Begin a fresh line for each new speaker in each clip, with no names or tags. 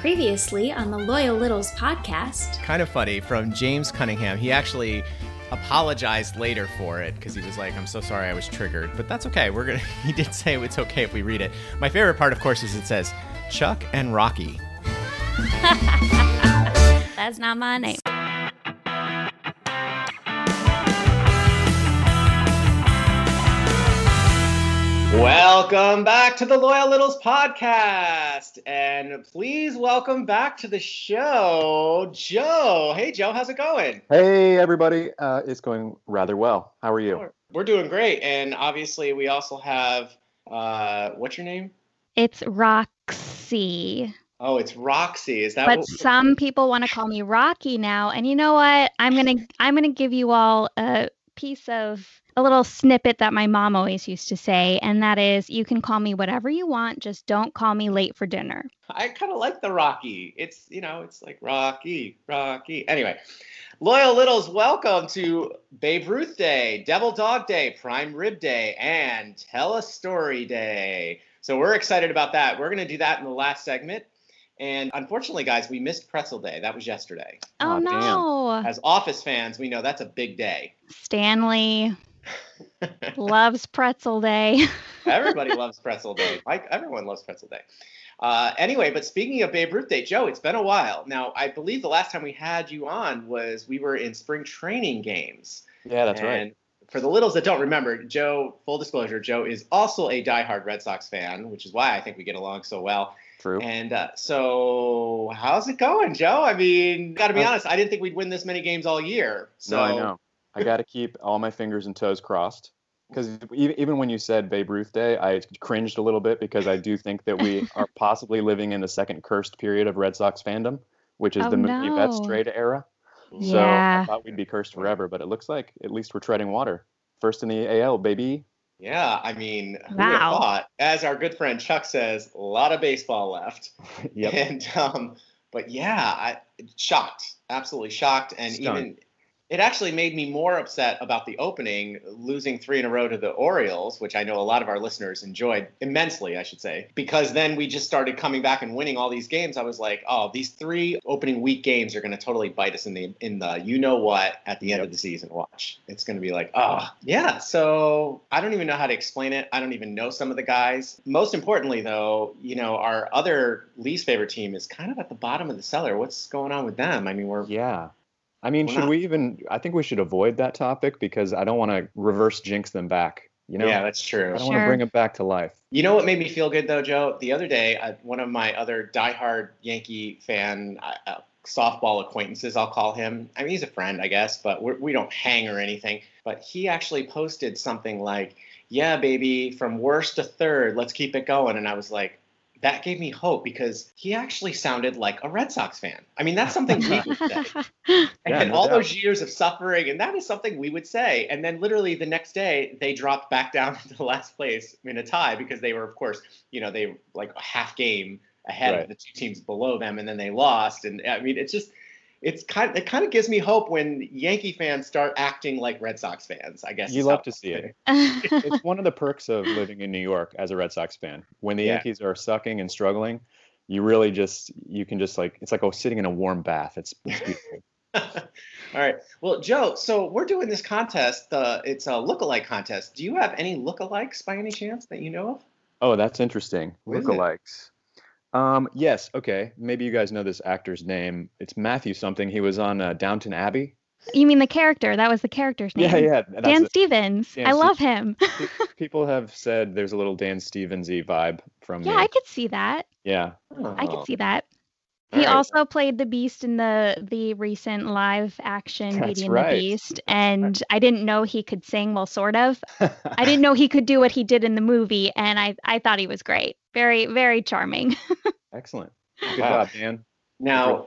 Previously on the Loyal Littles podcast.
Kind of funny from James Cunningham. He actually apologized later for it because he was like, "I'm so sorry, I was triggered." But that's okay. We're gonna. He did say it's okay if we read it. My favorite part, of course, is it says Chuck and Rocky.
That's not my name.
Welcome back to the Loyal Littles podcast. And please welcome back to the show, Joe. Hey, Joe, how's it going?
Hey, everybody. Uh, it's going rather well. How are you?
We're doing great. And obviously, we also have, uh, what's your name?
It's Roxy.
Oh, it's Roxy. Is that
But
what?
some people want to call me Rocky now. And you know what? I'm going to I'm going to give you all a piece of a little snippet that my mom always used to say and that is you can call me whatever you want, just don't call me late for dinner.
I kind of like the Rocky. It's, you know, it's like Rocky, Rocky. Anyway, Loyal Littles, welcome to Babe Ruth Day, Devil Dog Day, Prime Rib Day, and Tell a Story Day. So we're excited about that. We're going to do that in the last segment. And unfortunately, guys, we missed Pretzel Day. That was yesterday.
Oh,
Aw, damn.
no.
As Office fans, we know that's a big day.
Stanley loves pretzel day.
Everybody loves Pretzel Day. Like everyone loves Pretzel Day. Uh, anyway, but speaking of Babe Ruth Day, Joe, it's been a while. Now, I believe the last time we had you on was we were in spring training games.
Yeah, that's right.
and
right.
For the littles that don't remember, Joe, full disclosure, Joe is also a diehard Red Sox fan, which is why I think we get along so well.
True.
And uh, so, how's it going, Joe? I mean, got to be
Uh,
honest, I didn't think we'd win this many games all year. So,
no, I know. I got to keep all my fingers and toes crossed. Because even when you said Babe Ruth Day, I cringed a little bit because I do think that we are possibly living in the second cursed period of Red Sox fandom, which is
Oh,
the Mookie Betts trade era. So
Yeah.
I thought we'd be cursed forever, but it looks like at least we're treading water. First in the AL, baby.
Yeah, I mean, who
Wow.
thought? As our good friend Chuck says, a lot of baseball left.
Yep.
And um, but yeah, I shocked, absolutely shocked, and
Stunned.
even it actually made me more upset about the opening, losing three in a row to the Orioles, which I know a lot of our listeners enjoyed immensely, I should say, because then we just started coming back and winning all these games. I was like, oh, these three opening week games are going to totally bite us in the in the you know what at the end of the season. Watch, it's going to be like, oh yeah. So I don't even know how to explain it. I don't even know some of the guys. Most importantly, though, you know, our other least favorite team is kind of at the bottom of the cellar. What's going on with them? I mean, we're
Yeah. I mean,
We're
should
not-
we even? I think we should avoid that topic because I don't want to reverse jinx them back. You know,
yeah, that's true.
I don't want to bring them back to life.
You know what made me feel good though, Joe? The other day, uh, one of my other diehard Yankee fan uh, uh, softball acquaintances, I'll call him. I mean, he's a friend, I guess, but we're, we don't hang or anything. But he actually posted something like, "Yeah, baby, from worst to third, let's keep it going." And I was like. That gave me hope because he actually sounded like a Red Sox fan. I mean, that's something we would say.
Yeah,
and
no
all
doubt.
those years of suffering, and that is something we would say. And then literally the next day, they dropped back down to the last place in a tie because they were, of course, you know, they like a half game ahead
Right.
of the two teams below them, and then they lost. And I mean, it's just, it's kind, it kind of gives me hope when Yankee fans start acting like Red Sox fans. I guess
You love to see it. it's one of the perks of living in New York as a Red Sox fan. When the
Yeah.
Yankees are sucking and struggling, you really just you can just like it's like oh sitting in a warm bath. It's, it's beautiful.
All right. Well, Joe, so we're doing this contest. Uh, it's a look-alike contest. Do you have any look-alikes by any chance that you know of?
oh, that's interesting.
What is it?
Lookalikes. Um, yes, okay. Maybe you guys know this actor's name. It's Matthew something. He was on uh, Downton Abbey.
you mean the character? That was the character's name.
Yeah, yeah. that's
Dan
it.
Stevens.
Dan
I love him.
People have said there's a little Dan Stevensy vibe from
yeah,
the
I could see that.
yeah.
I could see that.
All
He
right.
also played the Beast in the the recent live action
That's
Beauty and
right.
the Beast, and I didn't know he could sing. Well, sort of. I didn't know he could do what he did in the movie, and I I thought he was great. Very very charming.
Excellent. Good
Wow.
job, Dan.
Now.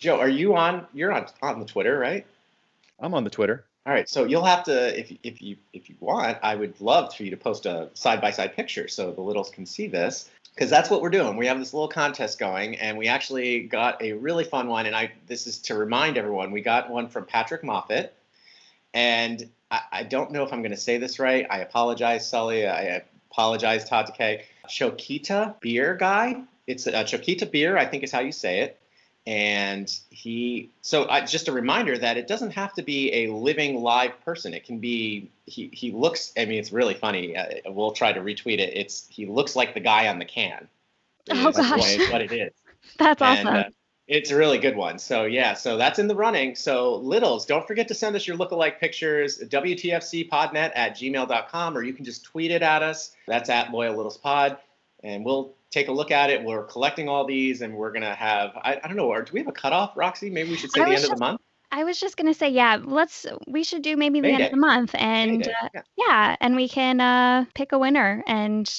Joe, are you on? You're on on the Twitter, right?
I'm on the Twitter.
All right. So you'll have to, if if you if you want, I would love for you to post a side by side picture so the littles can see this. Because that's what we're doing. We have this little contest going, and we actually got a really fun one. And I this is to remind everyone, we got one from Patrick Moffat, and I, I don't know if I'm going to say this right. I apologize, Sully. I apologize, Todd Takei. Shokita Beer Guy it's a Choquita beer, I think is how you say it. And he, so uh, just a reminder that it doesn't have to be a living live person. It can be, he, he looks, I mean, it's really funny. Uh, we'll try to retweet it. It's, he looks like the guy on the can.
Oh,
Is what
gosh.
what it is.
That's
And,
awesome.
uh, it's a really good one. So yeah, so that's in the running. So Littles, don't forget to send us your lookalike pictures, WTFCpodnet at gmail.com, or you can just tweet it at us. That's at Loyal Littles Pod. And we'll take a look at it. We're collecting all these and we're gonna have I, I don't know, or do we have a cutoff, Roxy? Maybe we should say
I
the
was
end of the month.
I was just gonna say, yeah, let's we should do maybe the end of the month and uh,
yeah.
yeah, and we can uh pick a winner and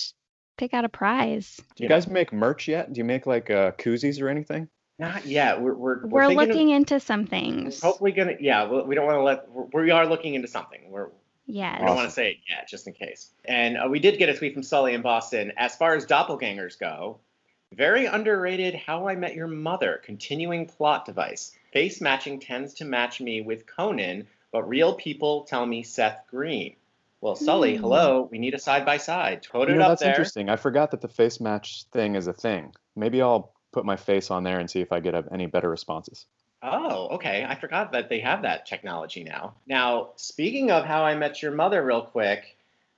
pick out a prize.
Do you guys make merch yet? Do you make like uh, koozies or anything?
Not yet. We're we're,
We're,
thinking of-
looking into some things.
hopefully gonna yeah, we we don't want to let we're- we are looking into something. We're
Yes.
I don't want to say it yet, just in case. And uh, we did get a tweet from Sully in Boston. As far as doppelgangers go, very underrated How I Met Your Mother continuing plot device. Face matching tends to match me with Conan, but real people tell me Seth Green. Well, Sully,
Hmm.
hello. We need a side by side. Put
You
it
know,
up
that's
there.
interesting. I forgot that the face match thing is a thing. Maybe I'll put my face on there and see if I get any better responses.
Oh, okay. I forgot that they have that technology now. Now, speaking of How I Met Your Mother, real quick,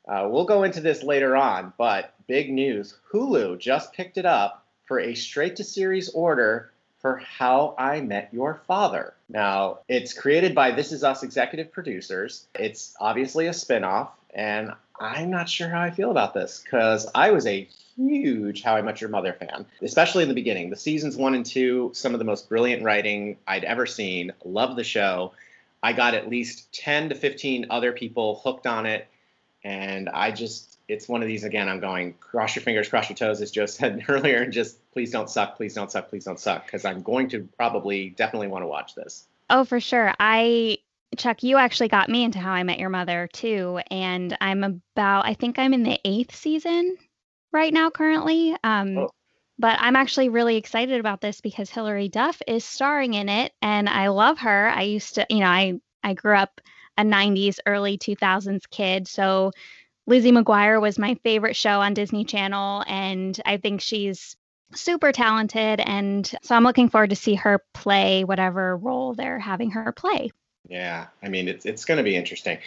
uh, we'll go into this later on, but big news Hulu just picked it up for a straight to series order for How I Met Your Father. Now, it's created by This Is Us executive producers. It's obviously a spinoff, and I'm not sure how I feel about this because I was a huge How I Met Your Mother fan, especially in the beginning. The seasons one and two, some of the most brilliant writing I'd ever seen. Love the show. I got at least 10 to 15 other people hooked on it. And I just, it's one of these again. I'm going, cross your fingers, cross your toes, as Joe said earlier, and just please don't suck, please don't suck, please don't suck, because I'm going to probably definitely want to watch this.
Oh, for sure. I Chuck, you actually got me into How I Met Your Mother too, and I'm about I think I'm in the eighth season right now currently. Um,
Oh.
But I'm actually really excited about this because Hilary Duff is starring in it, and I love her. I used to, you know, I I grew up a '90s, early 2000s kid, so Lizzie McGuire was my favorite show on Disney Channel, and I think she's super talented and so i'm looking forward to see her play whatever role they're having her play
Yeah, I mean, it's it's going to be interesting.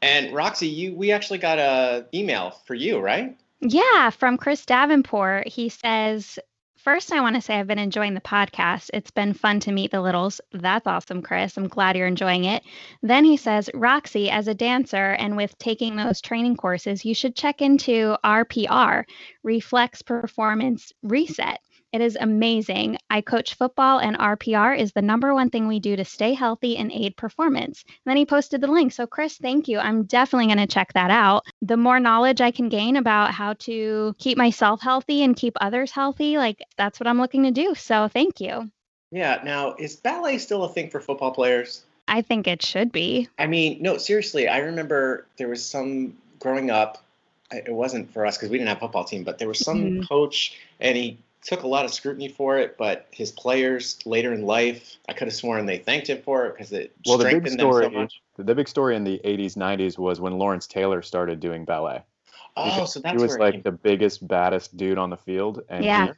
And Roxy, you we actually got a email for you, right?
yeah from chris davenport. He says first i want to say i've been enjoying the podcast. It's been fun to meet the littles. That's awesome chris. I'm glad you're enjoying it. Then he says roxy as a dancer and with taking those training courses you should check into rpr reflex performance reset It is amazing. I coach football, and RPR is the number one thing we do to stay healthy and aid performance. And then he posted the link. So, Chris, thank you. I'm definitely going to check that out. The more knowledge I can gain about how to keep myself healthy and keep others healthy, like that's what I'm looking to do. So, thank you.
Yeah. Now, is ballet still a thing for football players?
I think it should be.
I mean, no, seriously. I remember there was some growing up. It wasn't for us because we didn't have a football team, but there was some
Mhm.
coach, and he took a lot of scrutiny for it. But his players later in life, I could have sworn they thanked him for it because it
Well, the big
strengthened them
story,
so much.
the big story in the 80s, 90s was when Lawrence Taylor started doing ballet.
Oh,
Because
so that's
he was
where it
like
came
the biggest, baddest dude on the field, and
Yeah.
he,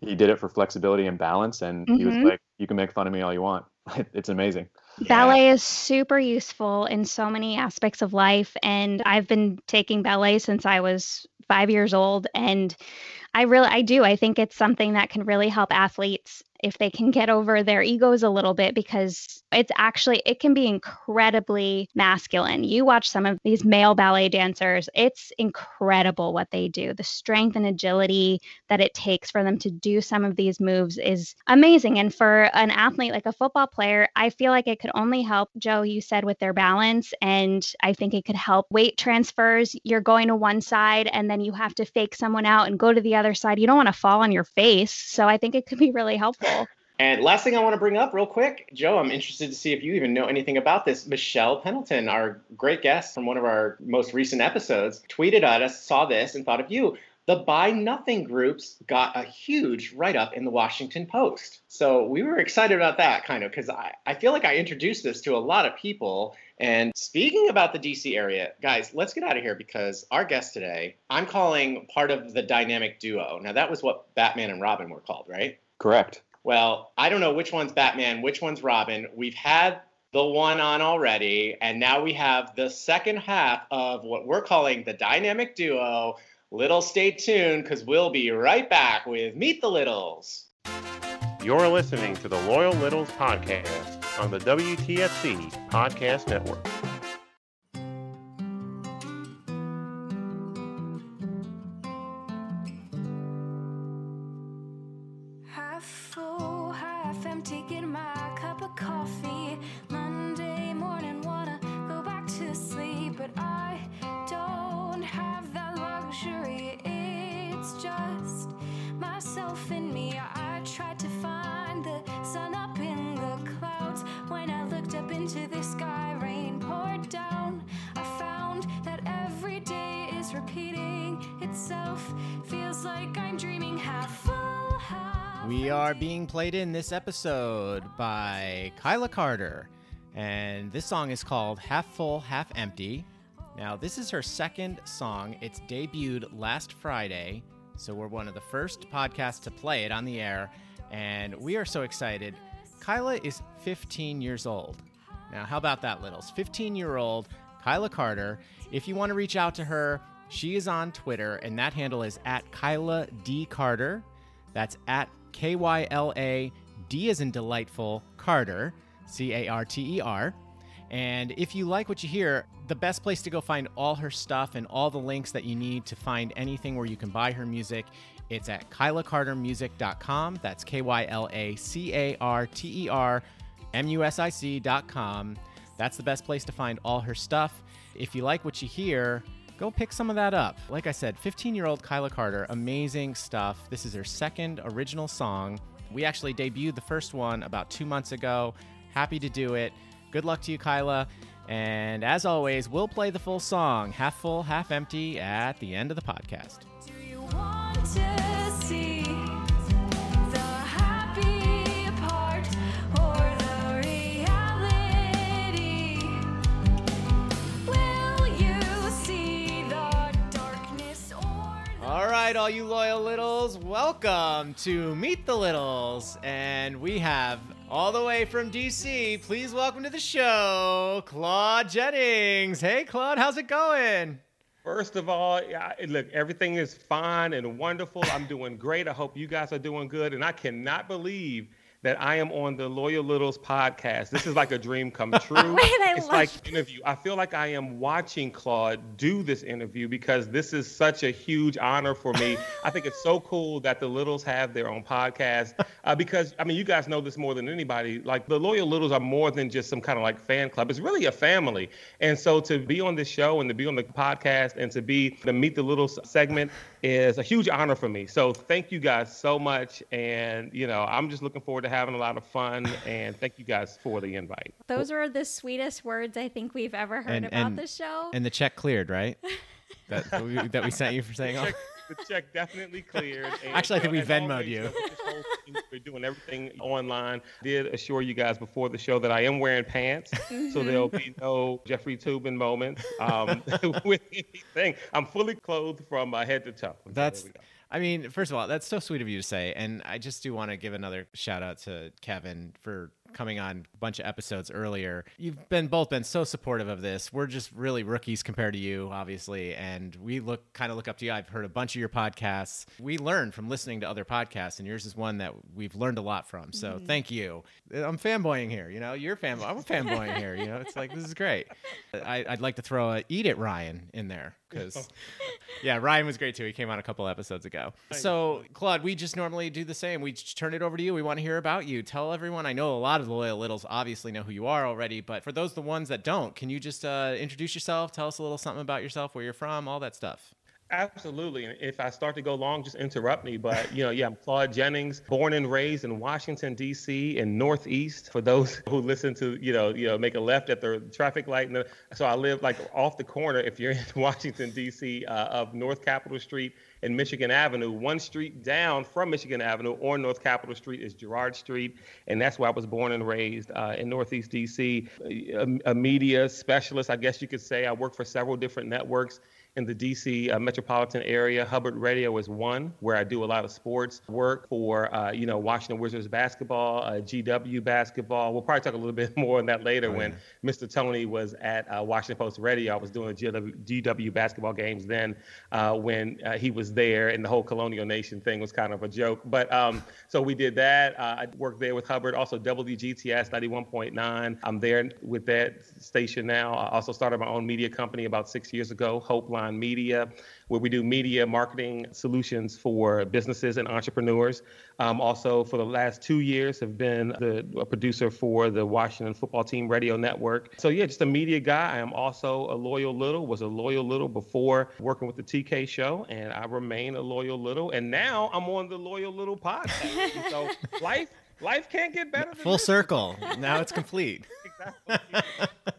he did it for flexibility and balance. And he was
Mhm.
like, "You can make fun of me all you want. it's amazing."
Yeah.
Ballet is super useful in so many aspects of life. And I've been taking ballet since I was five years old. And I really, I do. I think it's something that can really help athletes if they can get over their egos a little bit because it's actually, it can be incredibly masculine. You watch some of these male ballet dancers, it's incredible what they do. The strength and agility that it takes for them to do some of these moves is amazing. And for an athlete like a football player, I feel like it could only help, Joe, you said, with their balance. And I think it could help weight transfers. You're going to one side and then you have to fake someone out and go to the other side. You don't want to fall on your face. So I think it could be really helpful.
And last thing I want to bring up real quick, Joe, I'm interested to see if you even know anything about this. Michelle Pendleton, our great guest from one of our most recent episodes, tweeted at us, saw this, and thought of you. The Buy Nothing groups got a huge write up in the Washington Post. So we were excited about that kind of because I, I feel like I introduced this to a lot of people And speaking about the DC area, guys, let's get out of here because our guest today, I'm calling part of the dynamic duo. Now, that was what Batman and Robin were called, right?
Correct.
Well, I don't know which one's Batman, which one's Robin. We've had the one on already, and now we have the second half of what we're calling the dynamic duo. Little stay tuned because we'll be right back with Meet the Littles.
You're listening to the Loyal Littles podcast on the WTFC Podcast Network.
Are being played in this episode by Kyla Carter, and this song is called Half Full, Half Empty. Now, this is her second song. It's debuted last Friday, so we're one of the first podcasts to play it on the air, and we are so excited. Kyla is 15 years old. Now, how about that, Littles? 15 year old Kyla Carter. If you want to reach out to her, she is on Twitter, and that handle is at Kyla D. Carter. That's at K Y L A D as in delightful Carter, C A R T E R. And if you like what you hear, the best place to go find all her stuff and all the links that you need to find anything where you can buy her music, it's at kylacartermusic.com. That's K Y L A C A R T E R M U S I C.com. That's the best place to find all her stuff. If you like what you hear, go pick some of that up. Like I said, 15 year old Kyla Carter, amazing stuff. This is her second original song. We actually debuted the first one about two months ago. Happy to do it. Good luck to you, Kyla. And as always, we'll play the full song, half full, half empty, at the end of the podcast. All right, all you loyal littles, welcome to Meet the Littles. And we have all the way from DC, please welcome to the show, Claude Jennings. Hey, Claude, how's it going?
First of all, yeah, look, everything is fine and wonderful. I'm doing great. I hope you guys are doing good. And I cannot believe that I am on the Loyal Littles podcast. This is like a dream come true.
I
it's like an interview. I feel like I am watching Claude do this interview because this is such a huge honor for me. I think it's so cool that the Littles have their own podcast uh, because I mean, you guys know this more than anybody. Like the Loyal Littles are more than just some kind of like fan club. It's really a family. And so to be on this show and to be on the podcast and to be the Meet the Littles segment is a huge honor for me. So thank you guys so much. And you know, I'm just looking forward to having a lot of fun. And thank you guys for the invite.
Those were the sweetest words I think we've ever heard
And-
about
and-
the show.
And the check cleared, right? That, that, we, that we sent you for saying all.
Check, the check definitely cleared. And,
Actually, I think we Venmoed you.
with this whole thing, We're doing everything online. Did assure you guys before the show that I am wearing pants, so there'll be no Jeffrey Toobin moments um, with anything. I'm fully clothed from uh, head to toe. So
That's,
there we go.
I mean, first of all, that's so sweet of you to say. And I just do want to give another shout out to Kevin for coming on a bunch of episodes earlier. You've been both been so supportive of this. We're just really rookies compared to you, obviously, and we look kind of look up to you. I've heard a bunch of your podcasts. We learn from listening to other podcasts, and yours is one that we've learned a lot from. So mm-hmm. thank you. I'm fanboying here. You know, you're fanboy. I'm fanboying here. You know, it's like this is great. I, I'd like to throw a "Eat It, Ryan" in there because yeah, Ryan was great too. He came on a couple episodes ago. So, Claude, we just normally do the same. We just turn it over to you. We want to hear about you. Tell everyone. I know a lot of the loyal littles obviously know who you are already, but for those the ones that don't, can you just uh, introduce yourself? Tell us a little something about yourself, where you're from, all that stuff.
Absolutely. And if I start to go long, just interrupt me. But, you know, yeah, I'm Claude Jennings, born and raised in Washington, D.C., in Northeast. For those who listen to, you know, you know, make a left at the traffic light. And the, so I live like off the corner, if you're in Washington, D.C., uh, of North Capitol Street and Michigan Avenue. One street down from Michigan Avenue on North Capitol Street is Girard Street. And that's where I was born and raised uh, in Northeast D.C. A, a media specialist, I guess you could say. I work for several different networks in the DC uh, metropolitan area. Hubbard Radio is one where I do a lot of sports work for, uh, you know, Washington Wizards basketball, uh, GW basketball. We'll probably talk a little bit more on that later
Oh,
when Mr. Tony was at uh, Washington Post Radio. I was doing GW, GW basketball games then uh, when uh, he was there, and the whole Colonial Nation thing was kind of a joke. But um, so we did that. Uh, I worked there with Hubbard, also WGTS 91.9. I'm there with that station now. I also started my own media company about six years ago, Hope Line On media, where we do media marketing solutions for businesses and entrepreneurs. Um, also, for the last two years, have been the a producer for the Washington Football Team Radio Network. So yeah, just a media guy. I am also a loyal little. Was a loyal little before working with the TK Show, and I remain a loyal little. And now I'm on the loyal little podcast. So life life can't get better. Than
Full
this.
circle. Now it's complete.
Exactly.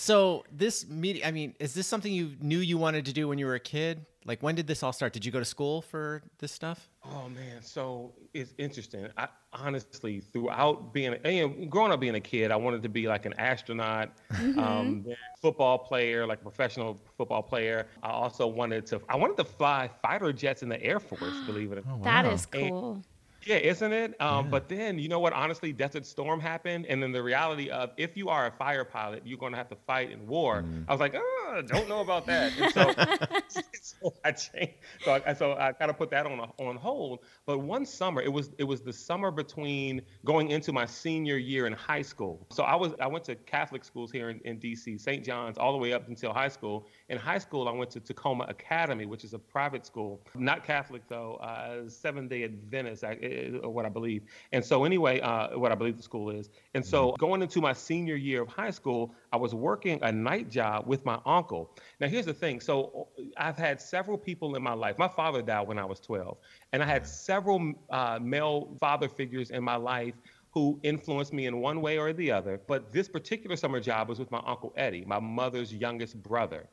So this media, I mean, is this something you knew you wanted to do when you were a kid? Like, when did this all start? Did you go to school for this stuff?
Oh man, so it's interesting. I honestly, throughout being, you know, growing up being a kid, I wanted to be like an astronaut, um, football player, like a professional football player. I also wanted to, I wanted to fly fighter jets in the Air Force. believe it or not.
That
wow.
is cool.
Yeah, isn't it? Um, But then, you know what? Honestly, Desert Storm happened, and then the reality of if you are a fire pilot, you're going to have to fight in war. I was like, oh, don't know about that. So, so I changed. So I, so I kind of put that on a, on hold. But one summer, it was it was the summer between going into my senior year in high school. So I was I went to Catholic schools here in, in D.C., St. John's, all the way up until high school. In high school, I went to Takoma Academy, which is a private school, not Catholic though, uh, Seventh Day Adventist, I, or what I believe. And so anyway, uh, what I believe the school is. And so going into my senior year of high school, I was working a night job with my uncle. Now here's the thing. So I've had several people in my life. My father died when I was 12, and I had several uh, male father figures in my life who influenced me in one way or the other. But this particular summer job was with my uncle Eddie, my mother's youngest brother.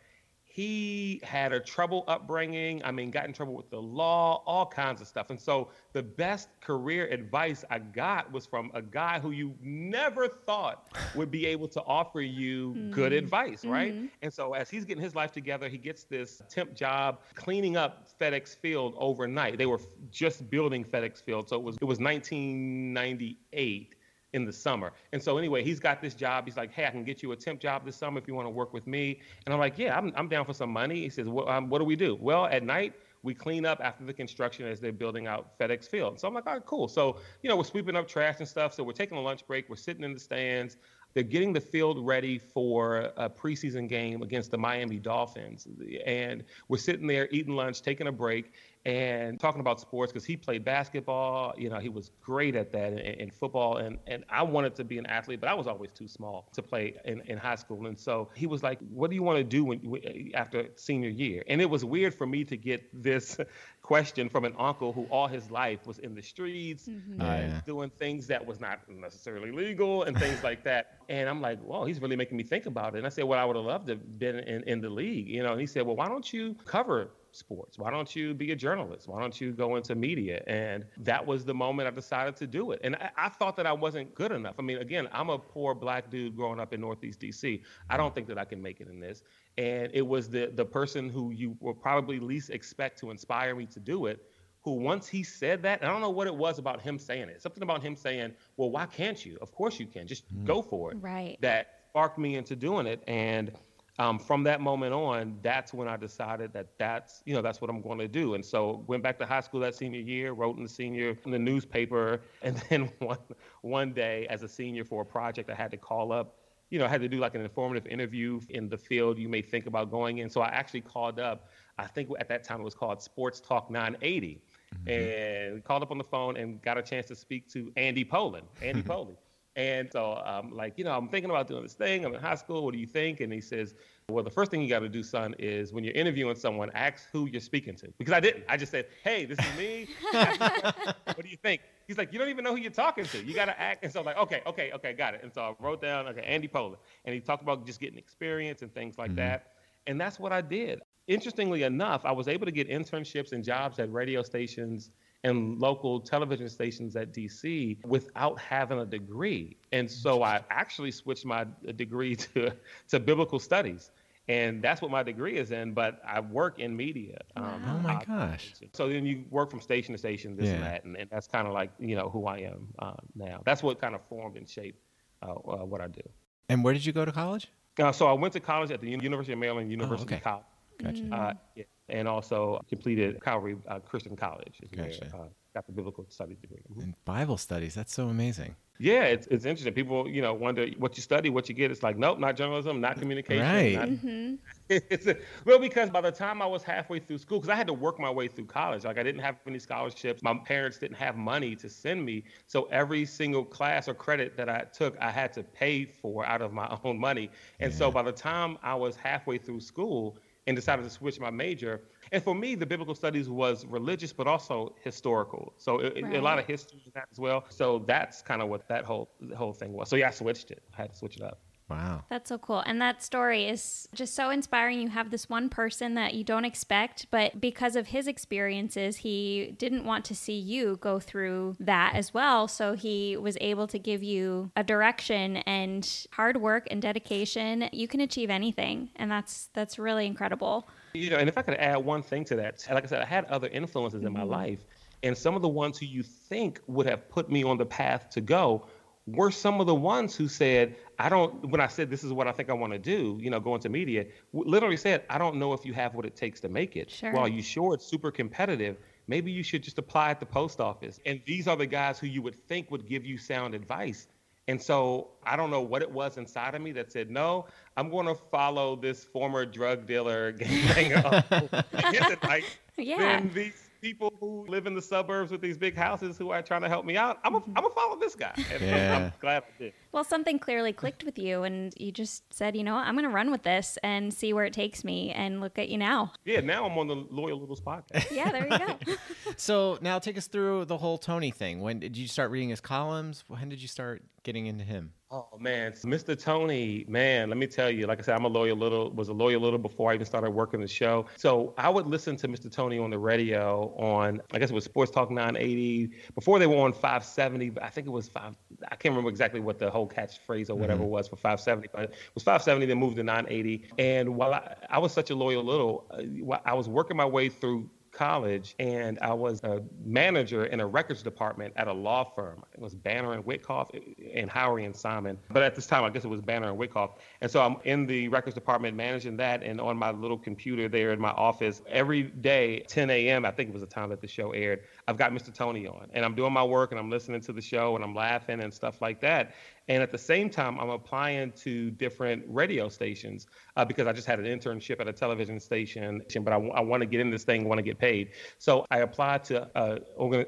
He had a trouble upbringing. I mean, got in trouble with the law, all kinds of stuff. And so the best career advice I got was from a guy who you never thought would be able to offer you good mm-hmm. advice, right? Mm-hmm. And so as he's getting his life together, he gets this temp job cleaning up FedEx Field overnight. They were just building FedEx Field, so it was it was 1998 in the summer. And so anyway, he's got this job. He's like, hey, I can get you a temp job this summer if you want to work with me. And I'm like, yeah, I'm, I'm down for some money. He says, well, um, what do we do? Well, at night, we clean up after the construction as they're building out FedEx Field. So I'm like, all right, cool. So, you know, we're sweeping up trash and stuff. So we're taking a lunch break. We're sitting in the stands. They're getting the field ready for a preseason game against the Miami Dolphins. And we're sitting there eating lunch, taking a break, and talking about sports because he played basketball. You know, he was great at that in, in football. And, and I wanted to be an athlete, but I was always too small to play in, in high school. And so he was like, What do you want to do when, after senior year? And it was weird for me to get this question from an uncle who all his life was in the streets, uh,
Yeah.
doing things that was not necessarily legal and things like that. And I'm like, whoa, he's really making me think about it. And I said, well, I would have loved to have been in, in the league, you know. And he said, well, why don't you cover sports? Why don't you be a journalist? Why don't you go into media? And that was the moment I decided to do it. And I, I thought that I wasn't good enough. I mean, again, I'm a poor black dude growing up in Northeast DC. I don't think that I can make it in this. And it was the the person who you will probably least expect to inspire me to do it who once he said that, and I don't know what it was about him saying it, something about him saying, well, why can't you? Of course you can. Just mm. go for it.
Right.
That sparked me into doing it. And um, from that moment on, that's when I decided that that's, you know, that's what I'm going to do. And so went back to high school that senior year, wrote in the senior, in the newspaper. And then one, one day as a senior for a project, I had to call up you know, I had to do like an informative interview in the field you may think about going in. So I actually called up, I think at that time it was called Sports Talk 980, and called up on the phone and got a chance to speak to Andy Pollin. Andy Pollin. And so I'm like, you know, I'm thinking about doing this thing. I'm in high school. What do you think? And he says, well, the first thing you got to do, son, is when you're interviewing someone, ask who you're speaking to. Because I didn't. I just said, hey, this is me. what do you think? He's like, you don't even know who you're talking to. You got to act. And so I'm like, okay, okay, okay, got it. And so I wrote down, okay, Andy Pollin. And he talked about just getting experience and things like mm-hmm. that. And that's what I did. Interestingly enough, I was able to get internships and jobs at radio stations and local television stations at DC without having a degree. And so I actually switched my degree to, to biblical studies. And that's what my degree is in, but I work in media. Um,
Oh my gosh.
So then you work from station to station, this and that, and, and that's kind of like you know who I am uh, now. That's what kind of formed and shaped uh, uh, what I do.
And where did you go to college?
Uh, so I went to college at the University of Maryland University
okay.
College,
Gotcha.
uh, yeah, and also completed Calvary uh, Christian College. Is where, uh, got the biblical studies degree. Mhm.
And Bible studies. That's so amazing.
Yeah, it's, it's interesting. People, you know, wonder what you study, what you get. It's like, nope, not journalism, not communication.
Right.
not-
Mm-hmm.
well because by the time I was halfway through school, because I had to work my way through college. Like I didn't have any scholarships. My parents didn't have money to send me, so every single class or credit that I took, I had to pay for out of my own money. And so by the time I was halfway through school and decided to switch my major, and for me, the biblical studies was religious but also historical. So it, it- a lot of history in that as well. So that's kind of what that whole whole thing was. So yeah, I switched it. I had to switch it up.
Wow.
That's so cool. And that story is just so inspiring. You have this one person that you don't expect, but because of his experiences, he didn't want to see you go through that as well. So he was able to give you a direction and hard work and dedication. You can achieve anything. And that's that's really incredible.
You know, and if I could add one thing to that, like I said, I had other influences in my mm-hmm. life, and some of the ones who you think would have put me on the path to go were some of the ones who said, I don't, when I said this is what I think I want to do, you know, go into media, w- literally said, I don't know if you have what it takes to make it.
Sure.
Well, you sure it's super competitive. Maybe you should just apply at the post office. And these are the guys who you would think would give you sound advice. And so I don't know what it was inside of me that said, no, I'm going to follow this former drug dealer gangbanger his advice
Yeah.
than these people who live in the suburbs with these big houses who are trying to help me out. I'm going to follow this guy. And
Yeah.
I'm glad I did.
Well, something clearly clicked with you, and you just said, you know what, I'm going to run with this and see where it takes me. And look at you now.
Yeah, now I'm on the Loyal Littles podcast.
Yeah, there you go.
So now take us through the whole Tony thing. When did you start reading his columns? When did you start getting into him?
Oh man, Mr. Tony, man, let me tell you. Like I said, I'm a lawyer little, was a lawyer little before I even started working the show. So I would listen to Mr. Tony on the radio on, I guess it was Sports Talk 980. Before they were on 570, but I think it was five. I can't remember exactly what the whole catchphrase or whatever was for 570, but it was 570. Then moved to 980. And while I, I was such a loyal little, uh, I was working my way through college and I was a manager in a records department at a law firm. It was Banner and Witcoff eh, and Howrey and Simon. But at this time, I guess it was Banner and Witcoff. And so I'm in the records department managing that and on my little computer there in my office every day, 10 a.m., I think it was the time that the show aired, I've got Mr. Tony on and I'm doing my work and I'm listening to the show and I'm laughing and stuff like that. And at the same time, I'm applying to different radio stations uh, because I just had an internship at a television station, but I, want to get in this thing, want to get paid. So I applied to a,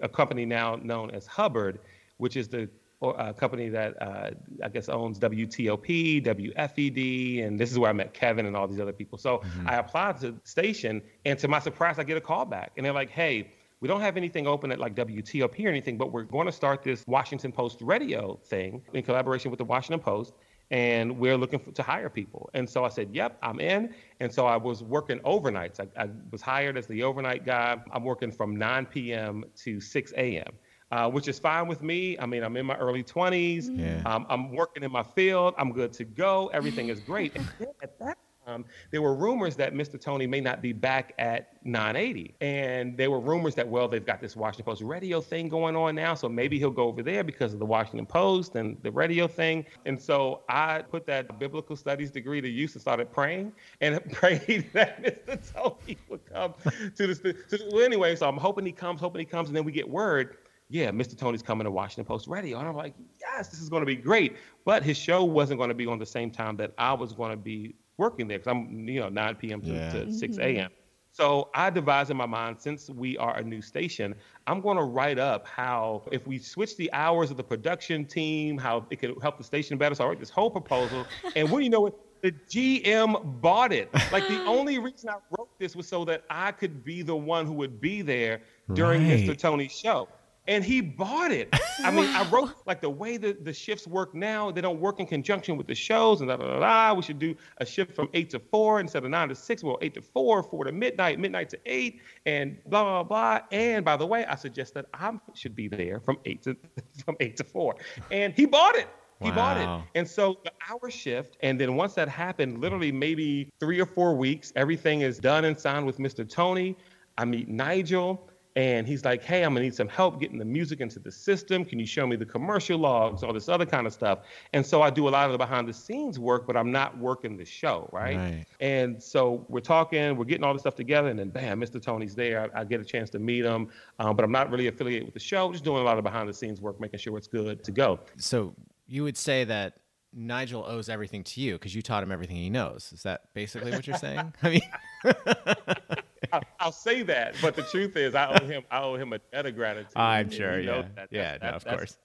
a company now known as Hubbard, which is the or a company that uh, I guess owns WTOP, WFED, and this is where I met Kevin and all these other people. So I applied to the station, and to my surprise, I get a call back, and they're like, "Hey, we don't have anything open at like WTOP or anything, but we're going to start this Washington Post radio thing in collaboration with the Washington Post, and we're looking for, to hire people." And so I said, "Yep, I'm in." And so I was working overnights. I, I was hired as the overnight guy. I'm working from 9 p.m. to 6 a.m uh, which is fine with me. I mean, I'm in my early 20s.
Yeah.
Um, I'm working in my field. I'm good to go. Everything is great. And then at that time, there were rumors that Mr. Tony may not be back at 980. And there were rumors that, well, they've got this Washington Post radio thing going on now. So maybe he'll go over there because of the Washington Post and the radio thing. And so I put that biblical studies degree to use and started praying and prayed that Mr. Tony would come to the, well, anyway, so I'm hoping he comes, hoping he comes. And then we get word yeah, Mr. Tony's coming to Washington Post Radio. And I'm like, yes, this is going to be great. But his show wasn't going to be on the same time that I was going to be working there because I'm, you know, 9 p.m. to,
Yeah.
to 6 mm-hmm. a.m. So I devised in my mind, since we are a new station, I'm going to write up how if we switch the hours of the production team, how it could help the station better. So I wrote this whole proposal, and when you know it, the GM bought it. Like the only reason I wrote this was so that I could be the one who would be there during
Right.
Mr. Tony's show. And he bought it. I mean, I wrote like the way the, the shifts work now, they don't work in conjunction with the shows and da da da da. We should do a shift from eight to four instead of nine to six. Well, eight to four, four to midnight, midnight to eight, and blah blah blah. And by the way, I suggest that I should be there from eight to from eight to four. And he bought it. He bought it. And so the hour shift, and then once that happened, literally maybe three or four weeks, everything is done and signed with Mr. Tony. I meet Nigel, and he's like, "Hey, I'm gonna need some help getting the music into the system. Can you show me the commercial logs, all this other kind of stuff?" And so I do a lot of the behind the scenes work, but I'm not working the show, right?
Right.
And so we're talking, we're getting all this stuff together, and then bam, Mr. Tony's there. I, I get a chance to meet him, um, but I'm not really affiliated with the show. Just doing a lot of behind the scenes work, making sure it's good to go.
So you would say that Nigel owes everything to you because you taught him everything he knows. Is that basically what you're saying? I mean,
I, I'll say that, but the truth is, I owe him. I owe him a debt of gratitude.
I'm sure, yeah.
that.
Yeah,
That's-
no,
that's-
of course.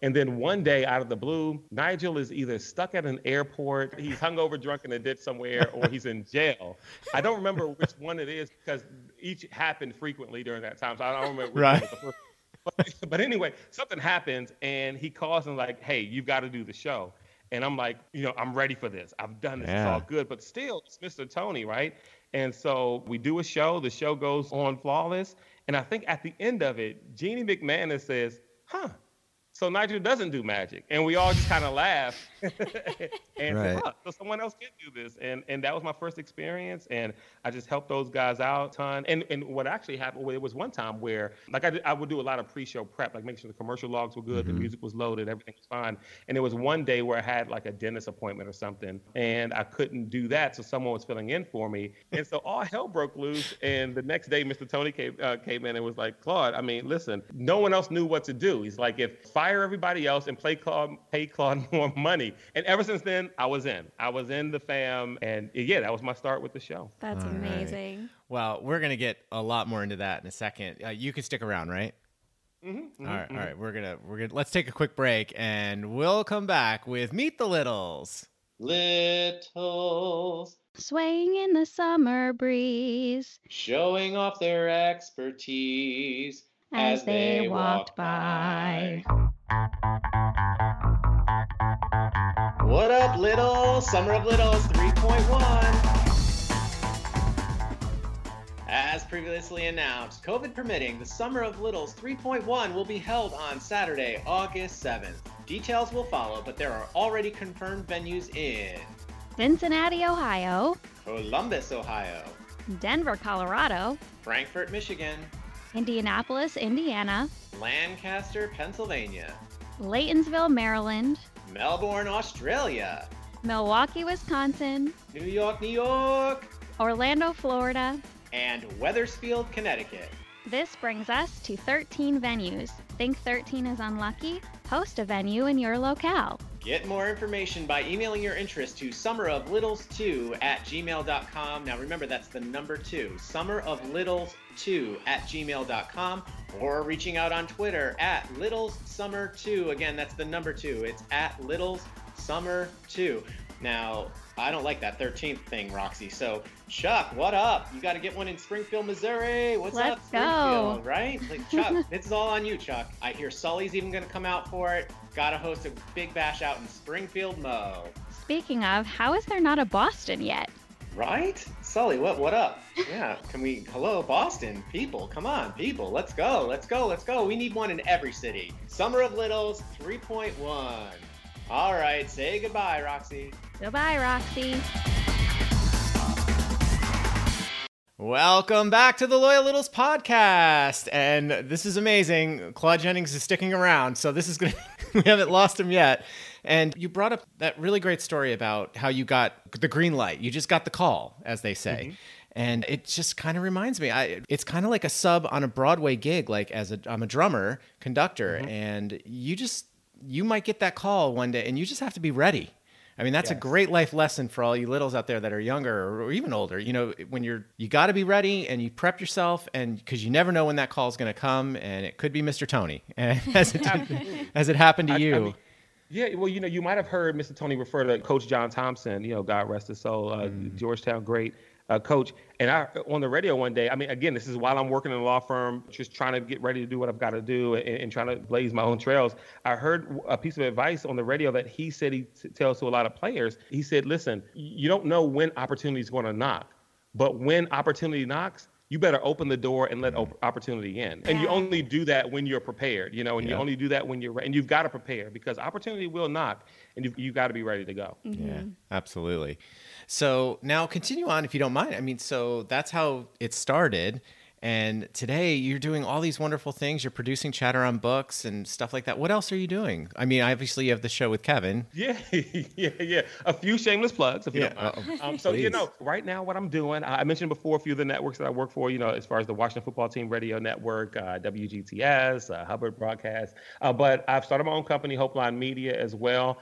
And then one day, out of the blue, Nigel is either stuck at an airport, he's hungover, drunk in a ditch somewhere, or he's in jail. I don't remember which one it is because each happened frequently during that time. So I don't remember. Which
Right.
One was the first. But, but anyway, something happens, and he calls and like, "Hey, you've got to do the show." And I'm like, you know, I'm ready for this. I've done this. It's all good. But still, it's Mr. Tony, right? And so we do a show. The show goes on flawless. And I think at the end of it, Jeannie McManus says, huh. So Nigel doesn't do magic. And we all just kind of laugh and
Right.
say, huh, so someone else can do this. And and that was my first experience. And I just helped those guys out a ton. And and what actually happened, well, it was one time where like I, did, I would do a lot of pre-show prep, like making sure the commercial logs were good, the music was loaded, everything was fine. And there was one day where I had like a dentist appointment or something, and I couldn't do that, so someone was filling in for me. And so all hell broke loose. And the next day, Mr. Tony came uh, came in and was like, Claude, I mean, listen, no one else knew what to do. He's like, if fire everybody else and play Claude, pay Claude more money. And ever since then, I was in. I was in the fam, and yeah, that was my start with the show.
That's
All right.
amazing.
well, we're gonna get a lot more into that in a second. Uh, you can stick around, right?
Mm-hmm,
All right, all right. We're gonna we're gonna let's take a quick break, and we'll come back with Meet the Littles.
Littles
Swaying in the summer breeze
showing off their expertise
as they walked by.
What up, Little? Summer of Littles 3.1. As previously announced, COVID permitting, the Summer of Littles 3.1 will be held on Saturday, August 7th. Details will follow, but there are already confirmed venues in
Cincinnati, Ohio,
Columbus, Ohio,
Denver, Colorado,
Frankfort, Michigan,
Indianapolis, Indiana,
Lancaster, Pennsylvania,
Laytonsville, Maryland,
Melbourne, Australia,
Milwaukee, Wisconsin,
New York, New York,
Orlando, Florida.
and Wethersfield, Connecticut.
This brings us to 13 venues. Think 13 is unlucky? Host a venue in your locale.
Get more information by emailing your interest to summeroflittles2 at gmail.com. Now remember, that's the number two, summeroflittles2 at gmail.com, or reaching out on Twitter at littlessummer2. Again, that's the number two. It's at littlessummer2. Now, I don't like that 13th thing, Roxy. So, Chuck, what up? You got to get one in Springfield, Missouri. What's up,
Let's go.
Springfield? Right? Like, Chuck, this is all on you, Chuck. I hear Sully's even going to come out for it. Got to host a big bash out in Springfield, Mo.
Speaking of, how is there not a Boston yet?
Right? Sully, what what up? Yeah, can we hello Boston people, come on, people, let's go, let's go, let's go. We need one in every city. Summer of Littles 3.1. All right, say goodbye, Roxy.
Goodbye, Roxy.
Welcome back to the Loyal Littles podcast, and this is amazing. Claude Jennings is sticking around, so this is gonna. we haven't lost him yet. And you brought up that really great story about how you got the green light. You just got the call, as they say. Mm-hmm. And it just kind of reminds me, I, it's kind of like a sub on a Broadway gig. Like as a, I'm a drummer, conductor, mm-hmm. and you just you might get that call one day, and you just have to be ready. I mean, that's a great life lesson for all you littles out there that are younger or even older. You know, when you're you got to be ready and you prep yourself, and because you never know when that call is going to come, and it could be Mr. Tony, as it as it happened to
I- I
you.
mean, Yeah, well, you know, you might have heard Mr. Tony refer to Coach John Thompson. You know, God rest his soul, uh, Georgetown great uh, coach. And I on the radio one day. I mean, again, this is while I'm working in a law firm, just trying to get ready to do what I've got to do and, and trying to blaze my own trails. I heard a piece of advice on the radio that he said he t- tells to a lot of players. He said, "Listen, you don't know when opportunity is going to knock, but when opportunity knocks." You better open the door and let op- opportunity in, and you only do that when you're prepared, you know, and you only do that when you're ready. And you've got to prepare because opportunity will knock, and you've, you got to be ready to go. Mm-hmm.
Yeah, absolutely. So now continue on if you don't mind. I mean, so that's how it started. And today you're doing all these wonderful things. You're producing Chatter on Books and stuff like that. What else are you doing? I mean, obviously you have the show with Kevin.
Yeah, yeah, yeah. A few shameless plugs, if you
Yeah,
don't mind. Um, so you know, right now, what I'm doing, I I mentioned before a few of the networks that I work for. You know, as far as the Washington Football Team Radio Network, uh, WGTS, uh, Hubbard Broadcast. Uh, but I've started my own company, Hopeline Media, as well.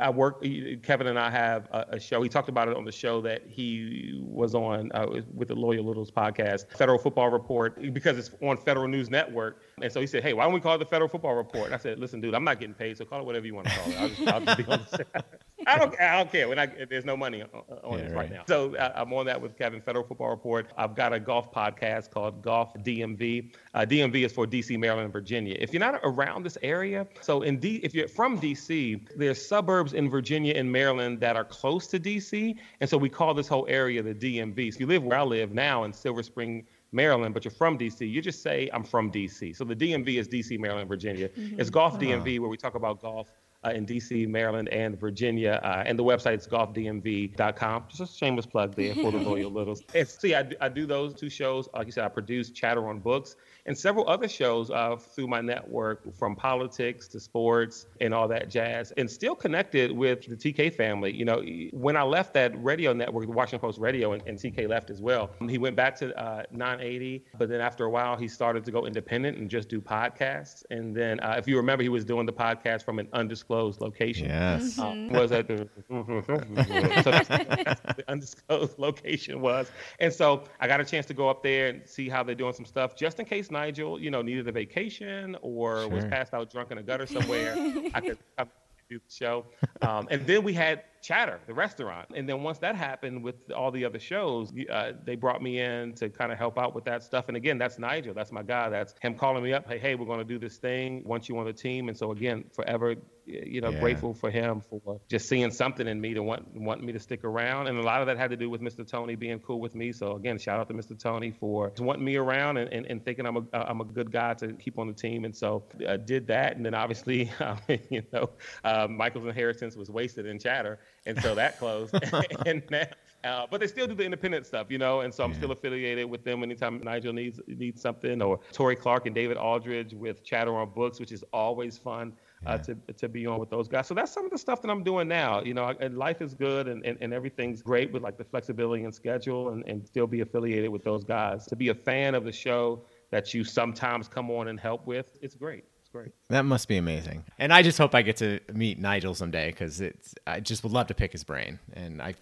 I work. Kevin and I have a, a show. He talked about it on the show that he was on uh, with the Loyal Littles podcast, Federal Football Report, because it's on Federal News Network. And so he said, "Hey, why don't we call it the Federal Football Report?" And I said, "Listen, dude, I'm not getting paid, so call it whatever you want to call it. I'll just, I'll just be on the I don't, I don't care when I, there's no money on, on
Yeah,
this
right.
right now. So uh, I'm on that with Kevin Federal Football Report. I've got a golf podcast called Golf DMV. Uh, DMV is for DC, Maryland, and Virginia. If you're not around this area, so in D, if you're from DC, there's suburbs in Virginia and Maryland that are close to DC, and so we call this whole area the DMV. So you live where I live now in Silver Spring. Maryland, but you're from DC, you just say, I'm from DC. So the DMV is DC, Maryland, Virginia. It's Golf DMV, where we talk about golf uh, in DC, Maryland, and Virginia. Uh, and the website is golfdmv.com. Just a shameless plug there for the loyal littles. And see, I, I do those two shows. Like you said, I produce Chatter on Books and several other shows uh, through my network, from politics to sports and all that jazz, and still connected with the TK family. You know, when I left that radio network, the Washington Post Radio, and, and TK left as well, he went back to uh, 980. But then after a while, he started to go independent and just do podcasts. And then, uh, if you remember, he was doing the podcast from an undisclosed location.
Yes.
Um, was at the so that's, that's the undisclosed location was, and so I got a chance to go up there and see how they're doing some stuff, just in case Nigel, you know, needed a vacation or was passed out drunk in a gutter somewhere. I could come do the show, um, and then we had Chatter, the restaurant, and then once that happened with all the other shows, uh, they brought me in to kind of help out with that stuff. And again, that's Nigel, that's my guy, that's him calling me up, hey, hey, we're going to do this thing. Want you on the team, and so again, forever, you know,
Yeah.
grateful for him for just seeing something in me to want wanting me to stick around. And a lot of that had to do with Mr. Tony being cool with me. So again, shout out to Mr. Tony for wanting me around and, and, and thinking I'm a I'm a good guy to keep on the team. And so uh, did that. And then obviously, um, you know, uh, Michael's inheritance was wasted in chatter, and so that closed. and now, uh, but they still do the independent stuff, you know. And so I'm still affiliated with them anytime Nigel needs needs something, or Torie Clarke and David Aldridge with Chatter on Books, which is always fun uh, to to be on with those guys. So that's some of the stuff that I'm doing now. You know, and life is good and, and, and everything's great with like the flexibility and schedule and, and still be affiliated with those guys. To be a fan of the show that you sometimes come on and help with, it's great. It's great.
That must be amazing. And I just hope I get to meet Nigel someday because it's I just would love to pick his brain. And I